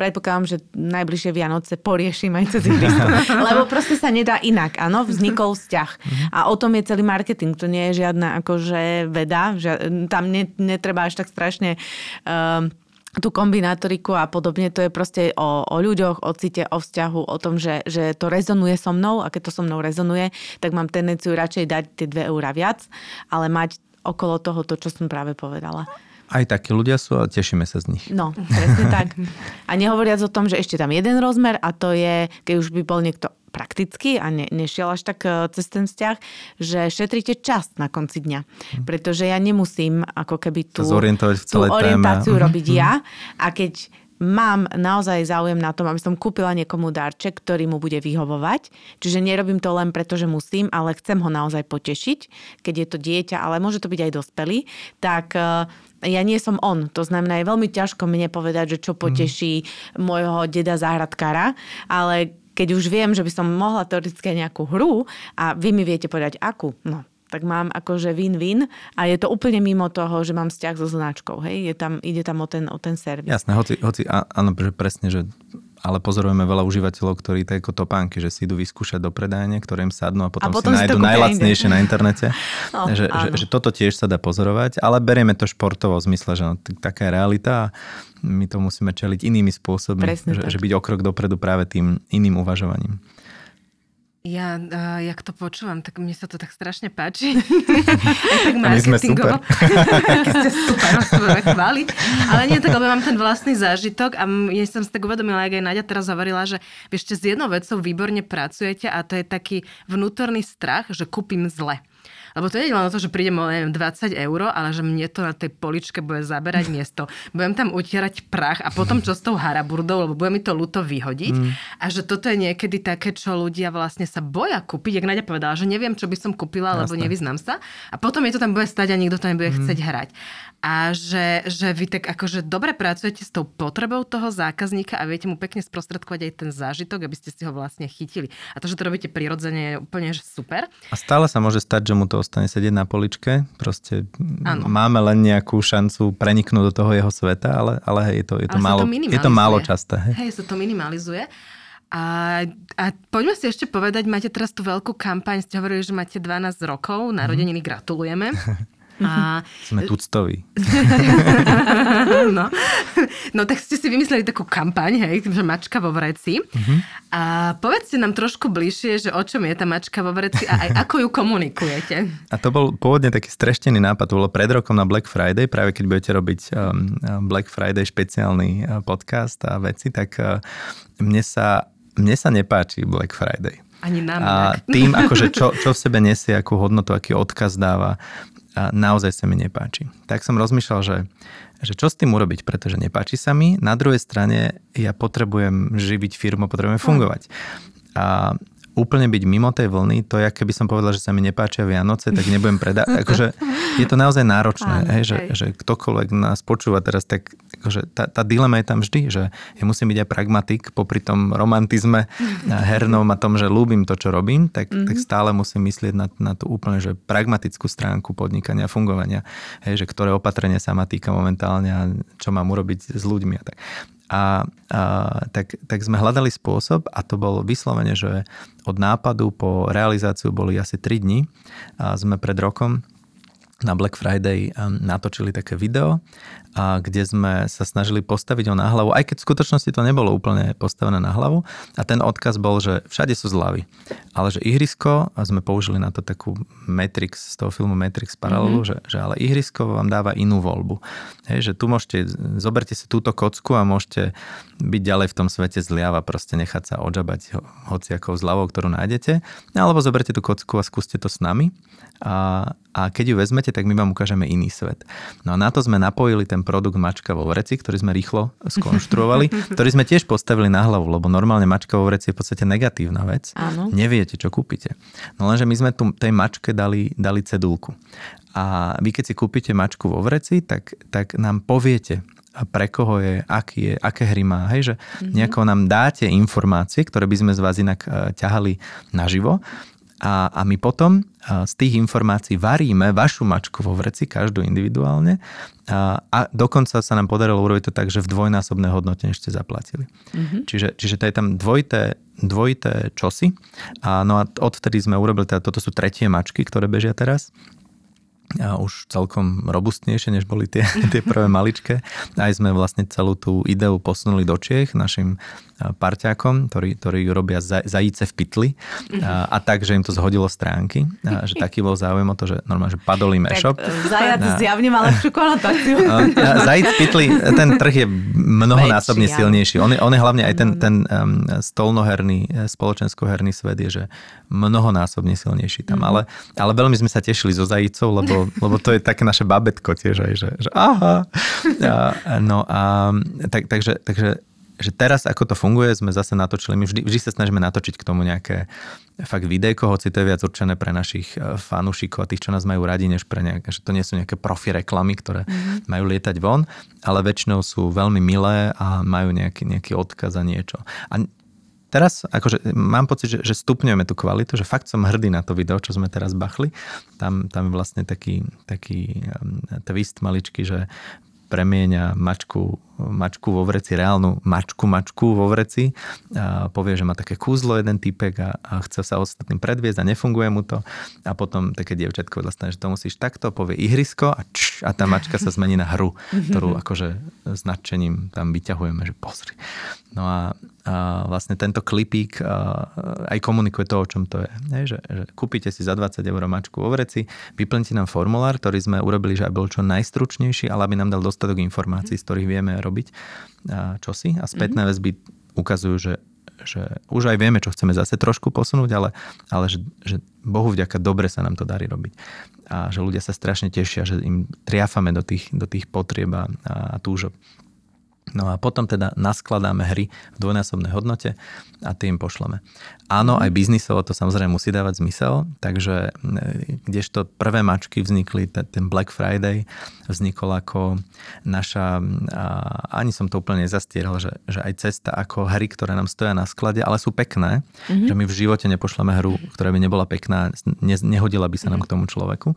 predpokladám, že najbližšie Vianoce poriešim aj cez ihrisko. Lebo proste sa nedá inak, áno, vznikol vzťah. Mhm. A o tom je celý marketing, to nie je žiadna akože veda, že tam ne, netreba až tak strašne uh, tú kombinátoriku a podobne, to je proste o, o ľuďoch, o cite, o vzťahu, o tom, že, že to rezonuje so mnou a keď to so mnou rezonuje, tak mám tendenciu radšej dať tie 2 eurá viac, ale mať okolo toho to, čo som práve povedala. Aj takí ľudia sú a tešíme sa z nich. No, presne tak. A nehovoriac o tom, že ešte tam jeden rozmer a to je, keď už by bol niekto prakticky a ne, nešiel až tak e, cez ten vzťah, že šetríte čas na konci dňa. Mhm. Pretože ja nemusím ako keby tú, tú orientáciu téme. robiť mm-hmm. ja a keď mám naozaj záujem na tom, aby som kúpila niekomu darček, ktorý mu bude vyhovovať. Čiže nerobím to len preto, že musím, ale chcem ho naozaj potešiť, keď je to dieťa, ale môže to byť aj dospelý, tak e, ja nie som on. To znamená, je veľmi ťažko mne povedať, že čo poteší mm. môjho deda záhradkára, ale keď už viem, že by som mohla teoreticky nejakú hru a vy mi viete povedať akú, no tak mám akože win-win a je to úplne mimo toho, že mám vzťah so značkou. Hej? Je tam, ide tam o ten, o ten servis. Jasné, hoci, hoci áno, presne, že ale pozorujeme veľa užívateľov, ktorí to ako topánky, že si idú vyskúšať do predajne, ktoré im sadnú a potom, a potom si nájdú najlacnejšie na internete. no, že, že, že toto tiež sa dá pozorovať, ale berieme to športovo v zmysle, že no, taká je realita a my to musíme čeliť inými spôsobmi, že, že byť o krok dopredu práve tým iným uvažovaním. Ja, uh, jak to počúvam, tak mne sa to tak strašne páči. tak marketingovo. ste super, vás chváliť. Ale nie tak, lebo mám ten vlastný zážitok a ja som si tak uvedomila, ak aj Nadia teraz hovorila, že vy ešte s jednou vecou výborne pracujete a to je taký vnútorný strach, že kúpim zle. Lebo to nie je len to, že prídem o neviem, 20 eur, ale že mne to na tej poličke bude zaberať miesto. Budem tam utierať prach a potom čo s tou haraburdou, lebo bude mi to ľúto vyhodiť. Mm. A že toto je niekedy také, čo ľudia vlastne sa boja kúpiť. Jak Nadia povedala, že neviem, čo by som kúpila, Jasne. lebo nevyznám sa. A potom je to tam bude stať a nikto to nebude mm. chcieť hrať a že, že vy tak akože dobre pracujete s tou potrebou toho zákazníka a viete mu pekne sprostredkovať aj ten zážitok, aby ste si ho vlastne chytili. A to, že to robíte prirodzene, je úplne že super. A stále sa môže stať, že mu to ostane sedieť na poličke. Proste ano. máme len nejakú šancu preniknúť do toho jeho sveta, ale, ale hej, je to, je to, málo, to je to málo časté. Hej, hej sa to minimalizuje. A, a poďme si ešte povedať, máte teraz tú veľkú kampaň, ste hovorili, že máte 12 rokov, narodeniny, mm. gratulujeme. A... Sme tuctoví. no. no tak ste si vymysleli takú kampaň, hej, že mačka vo vreci. Uh-huh. A povedzte nám trošku bližšie, že o čom je tá mačka vo vreci a aj ako ju komunikujete. A to bol pôvodne taký streštený nápad. To bolo pred rokom na Black Friday, práve keď budete robiť um, Black Friday špeciálny uh, podcast a veci, tak uh, mne sa, mne sa nepáči Black Friday. Ani nám. A tým, akože čo, čo v sebe nesie, akú hodnotu, aký odkaz dáva, a naozaj sa mi nepáči. Tak som rozmýšľal, že, že čo s tým urobiť, pretože nepáči sa mi. Na druhej strane ja potrebujem živiť firmu, potrebujem fungovať. A úplne byť mimo tej vlny, to je, keby som povedal, že sa mi nepáčia Vianoce, tak nebudem predať. Akože je to naozaj náročné, Áno, hej, že, že ktokoľvek nás počúva teraz, tak akože tá, tá dilema je tam vždy, že ja musím byť aj pragmatik popri tom romantizme hernom a tom, že ľúbim to, čo robím, tak, mm-hmm. tak stále musím myslieť na, na tú úplne že pragmatickú stránku podnikania a fungovania, hej, že ktoré opatrenie sa ma týka momentálne a čo mám urobiť s ľuďmi a tak. A, a tak, tak sme hľadali spôsob a to bol vyslovene, že od nápadu po realizáciu boli asi 3 dní. A sme pred rokom na Black Friday um, natočili také video, kde sme sa snažili postaviť ho na hlavu, aj keď v skutočnosti to nebolo úplne postavené na hlavu. A ten odkaz bol, že všade sú zľavy. Ale že ihrisko, a sme použili na to takú Matrix, z toho filmu Matrix paralelu, mm-hmm. že, že ale ihrisko vám dáva inú voľbu. Hej, že tu môžete, zoberte si túto kocku a môžete byť ďalej v tom svete zliava, proste nechať sa odžabať hociakou zľavou, ktorú nájdete. Alebo zoberte tú kocku a skúste to s nami. A, a keď ju vezmete, tak my vám ukážeme iný svet. No a na to sme napojili ten produkt mačka vo vreci, ktorý sme rýchlo skonštruovali, ktorý sme tiež postavili na hlavu, lebo normálne mačka vo vreci je v podstate negatívna vec. Áno. Neviete, čo kúpite. No lenže my sme tu tej mačke dali, dali cedulku. A vy keď si kúpite mačku vo vreci, tak, tak nám poviete, a pre koho je, aký je, aké hry má. Hej, že mm-hmm. nejako nám dáte informácie, ktoré by sme z vás inak uh, ťahali naživo a, a my potom z tých informácií varíme vašu mačku vo vreci, každú individuálne a, a dokonca sa nám podarilo urobiť to tak, že v dvojnásobné hodnote ešte zaplatili. Mm-hmm. Čiže, čiže to je tam dvojité, dvojité čosi. A, no a odtedy sme urobili, teda toto sú tretie mačky, ktoré bežia teraz a už celkom robustnejšie, než boli tie, tie prvé maličké. Aj sme vlastne celú tú ideu posunuli do Čiech našim parťákom, ktorí, ktorí robia zajíce v pytli a, a tak, že im to zhodilo stránky. A, že taký bol záujem o to, že normálne, že padol im e-shop. Zajac a, zjavne má lepšiu konotáciu. Zajíc v pytli, ten trh je mnohonásobne Väčší, silnejší. On je, on je hlavne aj ten, ten um, stolnoherný, e, spoločenskoherný svet je, že mnohonásobne silnejší tam. Mm. Ale, ale veľmi sme sa tešili zo zajícov, lebo, lebo to je také naše babetko tiež aj, že, že aha. A, no a tak, takže, takže že teraz ako to funguje, sme zase natočili, my vždy, vždy sa snažíme natočiť k tomu nejaké fakt videjko, hoci to je viac určené pre našich e, fanúšikov a tých, čo nás majú radi, než pre nejaké, že to nie sú nejaké profi reklamy, ktoré mm-hmm. majú lietať von, ale väčšinou sú veľmi milé a majú nejaký, nejaký odkaz a niečo. A teraz akože mám pocit, že, že stupňujeme tú kvalitu, že fakt som hrdý na to video, čo sme teraz bachli. Tam, tam je vlastne taký, taký um, twist maličký, že premieňa mačku, mačku vo vreci, reálnu mačku mačku vo vreci. A povie, že má také kúzlo jeden typek a, a chce sa ostatným predviesť a nefunguje mu to. A potom také dievčatko vlastne, že to musíš takto, povie ihrisko a, čš, a tá mačka sa zmení na hru, ktorú akože značením tam vyťahujeme, že pozri. No a, a vlastne tento klipík aj komunikuje to, o čom to je. Nie? Že, že kúpite si za 20 eur mačku vo vreci, vyplňte nám formulár, ktorý sme urobili, že aby bol čo najstručnejší, ale aby nám dal dostatok informácií, z ktorých vieme robiť čosi. A spätné mm-hmm. väzby ukazujú, že že už aj vieme, čo chceme zase trošku posunúť, ale, ale že, že Bohu vďaka dobre sa nám to darí robiť. A že ľudia sa strašne tešia, že im triafame do tých, do tých potrieb a, a túžob. No a potom teda naskladáme hry v dvojnásobnej hodnote a tým pošleme. Áno, aj biznisovo to samozrejme musí dávať zmysel, takže kdežto prvé mačky vznikli, ten Black Friday vznikol ako naša, ani som to úplne nezastieral, že, že aj cesta ako hry, ktoré nám stoja na sklade, ale sú pekné, mm-hmm. že my v živote nepošleme hru, ktorá by nebola pekná, ne, nehodila by sa nám mm-hmm. k tomu človeku,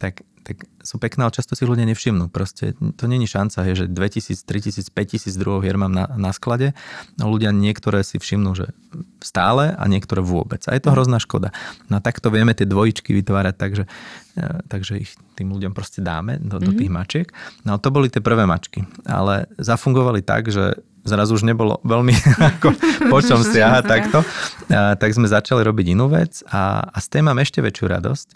tak tak sú pekné, ale často si ľudia nevšimnú. Proste to není šanca, je, že 2000, 3000, 5000 druhov hier mám na, na sklade. No ľudia niektoré si všimnú, že stále a niektoré vôbec. A je to hrozná škoda. No a takto vieme tie dvojičky vytvárať tak, že, e, takže ich tým ľuďom proste dáme do, mm-hmm. do mhm. tých mačiek. No to boli tie prvé mačky. Ale zafungovali tak, že zrazu už nebolo veľmi ako po čom siaha takto, a, tak sme začali robiť inú vec a, a z tej mám ešte väčšiu radosť.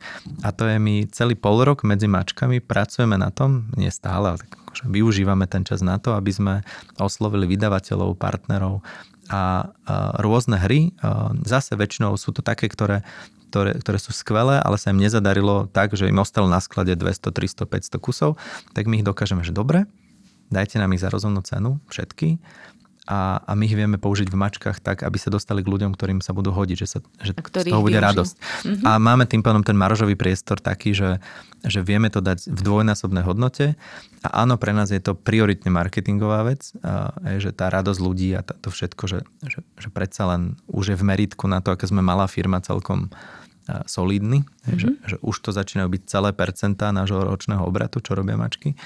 A to je my celý pol rok medzi mačkami pracujeme na tom, nie stále, ale akože využívame ten čas na to, aby sme oslovili vydavateľov, partnerov a, a rôzne hry. A zase väčšinou sú to také, ktoré ktoré, ktoré sú skvelé, ale sa im nezadarilo tak, že im ostalo na sklade 200, 300, 500 kusov, tak my ich dokážeme, že dobre, dajte nám ich za rozumnú cenu, všetky, a, a my ich vieme použiť v mačkách tak, aby sa dostali k ľuďom, ktorým sa budú hodiť, že, sa, že z toho bude využiť. radosť. Mm-hmm. A máme tým pádom ten maržový priestor taký, že, že vieme to dať v dvojnásobnej hodnote a áno, pre nás je to prioritne marketingová vec, a, je, že tá radosť ľudí a to všetko, že, že, že predsa len už je v meritku na to, aké sme malá firma celkom solidný, mm-hmm. že, že už to začínajú byť celé percentá nášho ročného obratu, čo robia mačky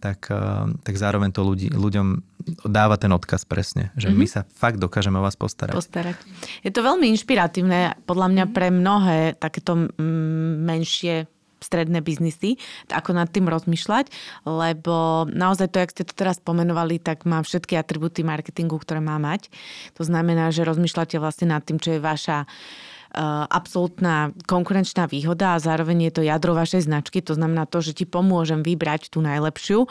tak, eh, tak zároveň to ľudí, ľuďom dáva ten odkaz presne, že mm-hmm. my sa fakt dokážeme o vás postarať. postarať. Je to veľmi inšpiratívne podľa mňa pre mnohé takéto menšie stredné biznisy, ako nad tým rozmýšľať, lebo naozaj to, jak ste to teraz pomenovali, tak má všetky atributy marketingu, ktoré má mať. To znamená, že rozmýšľate vlastne nad tým, čo je vaša absolútna konkurenčná výhoda a zároveň je to jadro vašej značky, to znamená to, že ti pomôžem vybrať tú najlepšiu.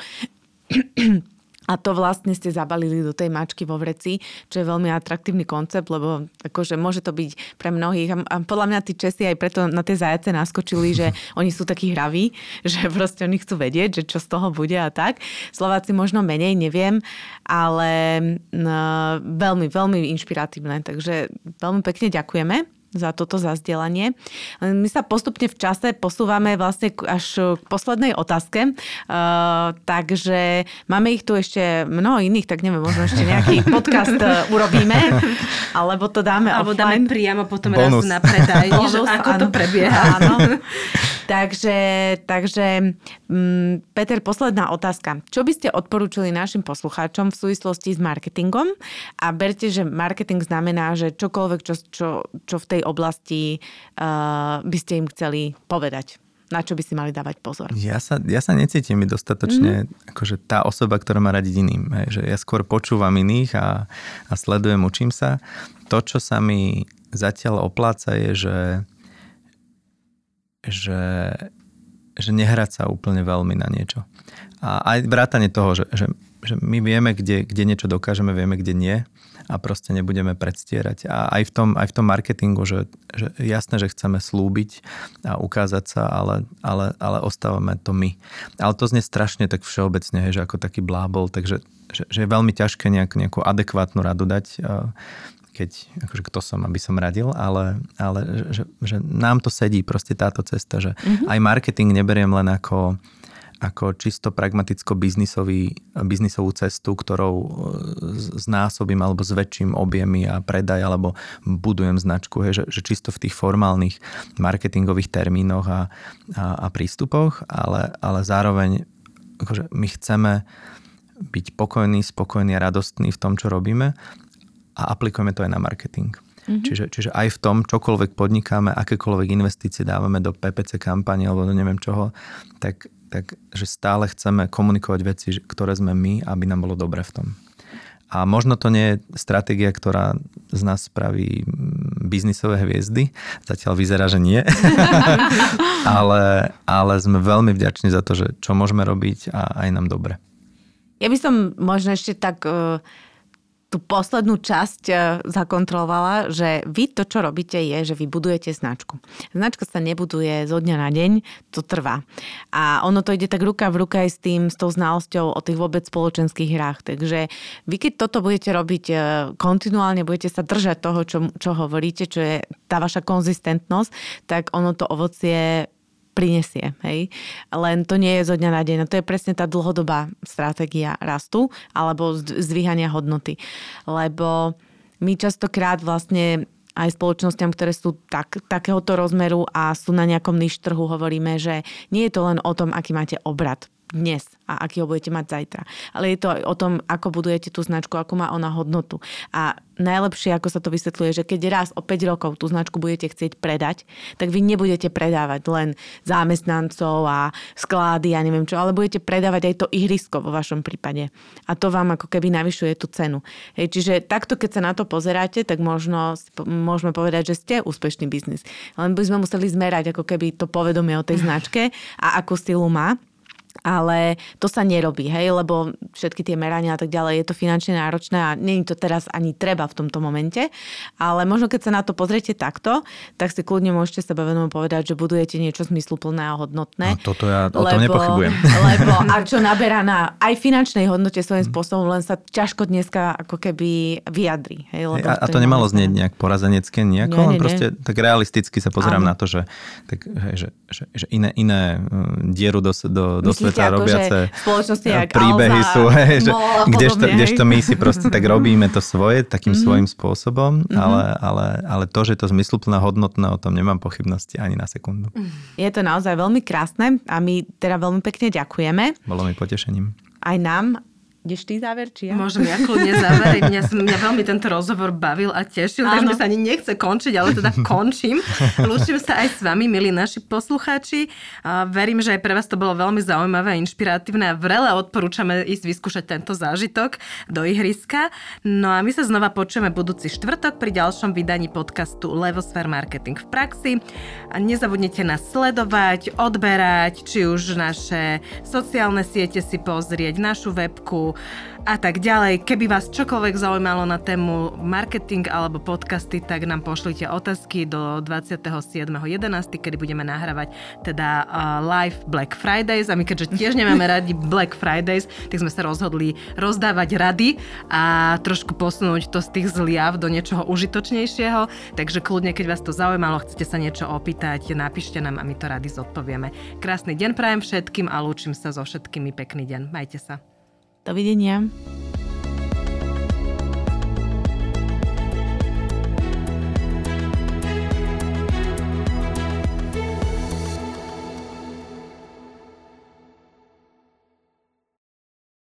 A to vlastne ste zabalili do tej mačky vo vreci, čo je veľmi atraktívny koncept, lebo akože môže to byť pre mnohých. A podľa mňa tí Česi aj preto na tie zajace naskočili, že oni sú takí hraví, že proste oni chcú vedieť, že čo z toho bude a tak. Slováci možno menej, neviem, ale no, veľmi, veľmi inšpiratívne. Takže veľmi pekne ďakujeme. Za toto zazdielanie. My sa postupne v čase posúvame vlastne až k poslednej otázke, uh, takže máme ich tu ešte mnoho iných, tak neviem, možno ešte nejaký podcast uh, urobíme, alebo to dáme alebo offline. dáme priamo potom Bonus. raz na predaj, že ako áno. to prebieha. Áno. takže, takže um, Peter, posledná otázka. Čo by ste odporúčili našim poslucháčom v súvislosti s marketingom? A berte, že marketing znamená, že čokoľvek, čo, čo, čo v tej oblasti uh, by ste im chceli povedať na čo by si mali dávať pozor? Ja sa, ja sa necítim dostatočne mm-hmm. akože tá osoba, ktorá má radiť iným. Hej, že ja skôr počúvam iných a, a sledujem, učím sa. To, čo sa mi zatiaľ opláca, je, že, že, že nehrať sa úplne veľmi na niečo. A aj vrátanie toho, že, že, že my vieme, kde, kde niečo dokážeme, vieme, kde nie a proste nebudeme predstierať. A aj v tom, aj v tom marketingu, že, že jasné, že chceme slúbiť a ukázať sa, ale, ale, ale ostávame to my. Ale to znie strašne tak všeobecne, hej, že ako taký blábol, takže že, že je veľmi ťažké nejak, nejakú adekvátnu radu dať keď, akože kto som, aby som radil, ale, ale že, že nám to sedí proste táto cesta, že mm-hmm. aj marketing neberiem len ako ako čisto pragmaticko-biznisový, biznisovú cestu, ktorou e, znásobím alebo zväčším objemy a predaj alebo budujem značku, hej, že, že čisto v tých formálnych marketingových termínoch a, a, a prístupoch, ale, ale zároveň akože my chceme byť pokojní, spokojní a radostní v tom, čo robíme a aplikujeme to aj na marketing. Mm-hmm. Čiže, čiže aj v tom, čokoľvek podnikáme, akékoľvek investície dávame do PPC kampane alebo do neviem čoho, tak tak že stále chceme komunikovať veci, ktoré sme my, aby nám bolo dobre v tom. A možno to nie je stratégia, ktorá z nás spraví biznisové hviezdy. Zatiaľ vyzerá, že nie. ale, ale sme veľmi vďační za to, že čo môžeme robiť a aj nám dobre. Ja by som možno ešte tak uh tú poslednú časť e, zakontrolovala, že vy to, čo robíte, je, že vy budujete značku. Značka sa nebuduje zo dňa na deň, to trvá. A ono to ide tak ruka v ruka aj s tým, s tou znalosťou o tých vôbec spoločenských hrách. Takže vy, keď toto budete robiť e, kontinuálne, budete sa držať toho, čo, čo hovoríte, čo je tá vaša konzistentnosť, tak ono to ovocie prinesie. Hej? Len to nie je zo dňa na deň. To je presne tá dlhodobá stratégia rastu alebo zdvíhania hodnoty. Lebo my častokrát vlastne aj spoločnosťam, ktoré sú tak, takéhoto rozmeru a sú na nejakom niž trhu, hovoríme, že nie je to len o tom, aký máte obrad dnes a aký ho budete mať zajtra. Ale je to aj o tom, ako budujete tú značku, ako má ona hodnotu. A najlepšie, ako sa to vysvetľuje, že keď raz o 5 rokov tú značku budete chcieť predať, tak vy nebudete predávať len zamestnancov a sklady a neviem čo, ale budete predávať aj to ihrisko vo vašom prípade. A to vám ako keby navyšuje tú cenu. Hej, čiže takto, keď sa na to pozeráte, tak možno môžeme povedať, že ste úspešný biznis. Len by sme museli zmerať ako keby to povedomie o tej značke a akú silu má ale to sa nerobí, hej, lebo všetky tie merania a tak ďalej je to finančne náročné a je to teraz ani treba v tomto momente, ale možno keď sa na to pozriete takto, tak si kľudne môžete sebe vedomo povedať, že budujete niečo zmysluplné a hodnotné. No, toto ja o lebo, tom nepochybujem. Lebo a čo naberá na aj finančnej hodnote svojím mm. spôsobom, len sa ťažko dneska ako keby vyjadri. Hej, lebo a, a to nemalo znieť nejak porazenecké nejako, nie, nie, len proste nie. tak realisticky sa pozerám Áno. na to, že, tak, hej, že, že, že iné, iné mm, dieru do, do, do sveta robiace jak príbehy Alza, sú, hej, že, kdežto, kdežto my si proste tak robíme to svoje takým mm-hmm. svojím spôsobom, mm-hmm. ale, ale, ale to, že je to zmysluplné, hodnotné, o tom nemám pochybnosti ani na sekundu. Je to naozaj veľmi krásne a my teda veľmi pekne ďakujeme. Bolo mi potešením. Aj nám Ideš ty záver, či ja? Môžem ja kľudne záveriť. Mňa, mňa veľmi tento rozhovor bavil a tešil, Áno. takže mi sa ani nechce končiť, ale teda končím. Lúčim sa aj s vami, milí naši poslucháči. A verím, že aj pre vás to bolo veľmi zaujímavé a inšpiratívne a vrele odporúčame ísť vyskúšať tento zážitok do ihriska. No a my sa znova počujeme budúci štvrtok pri ďalšom vydaní podcastu Levosphere Marketing v praxi. A nezabudnite nás sledovať, odberať, či už naše sociálne siete si pozrieť, našu webku, A tak ďalej. Keby vás čokoľvek zaujímalo na tému marketing alebo podcasty, tak nám pošlite otázky do 27.11., kedy budeme nahrávať teda uh, live Black Fridays a my keďže tiež nemáme radi Black Fridays, tak sme sa rozhodli rozdávať rady a trošku posunúť to z tých zliav do niečoho užitočnejšieho. Takže kľudne, keď vás to zaujímalo, chcete sa niečo opýtať, napíšte nám a my to rady zodpovieme. Krásny deň prajem všetkým a lúčim sa so všetkými. Pekný deň. Majte sa. Dovidenia.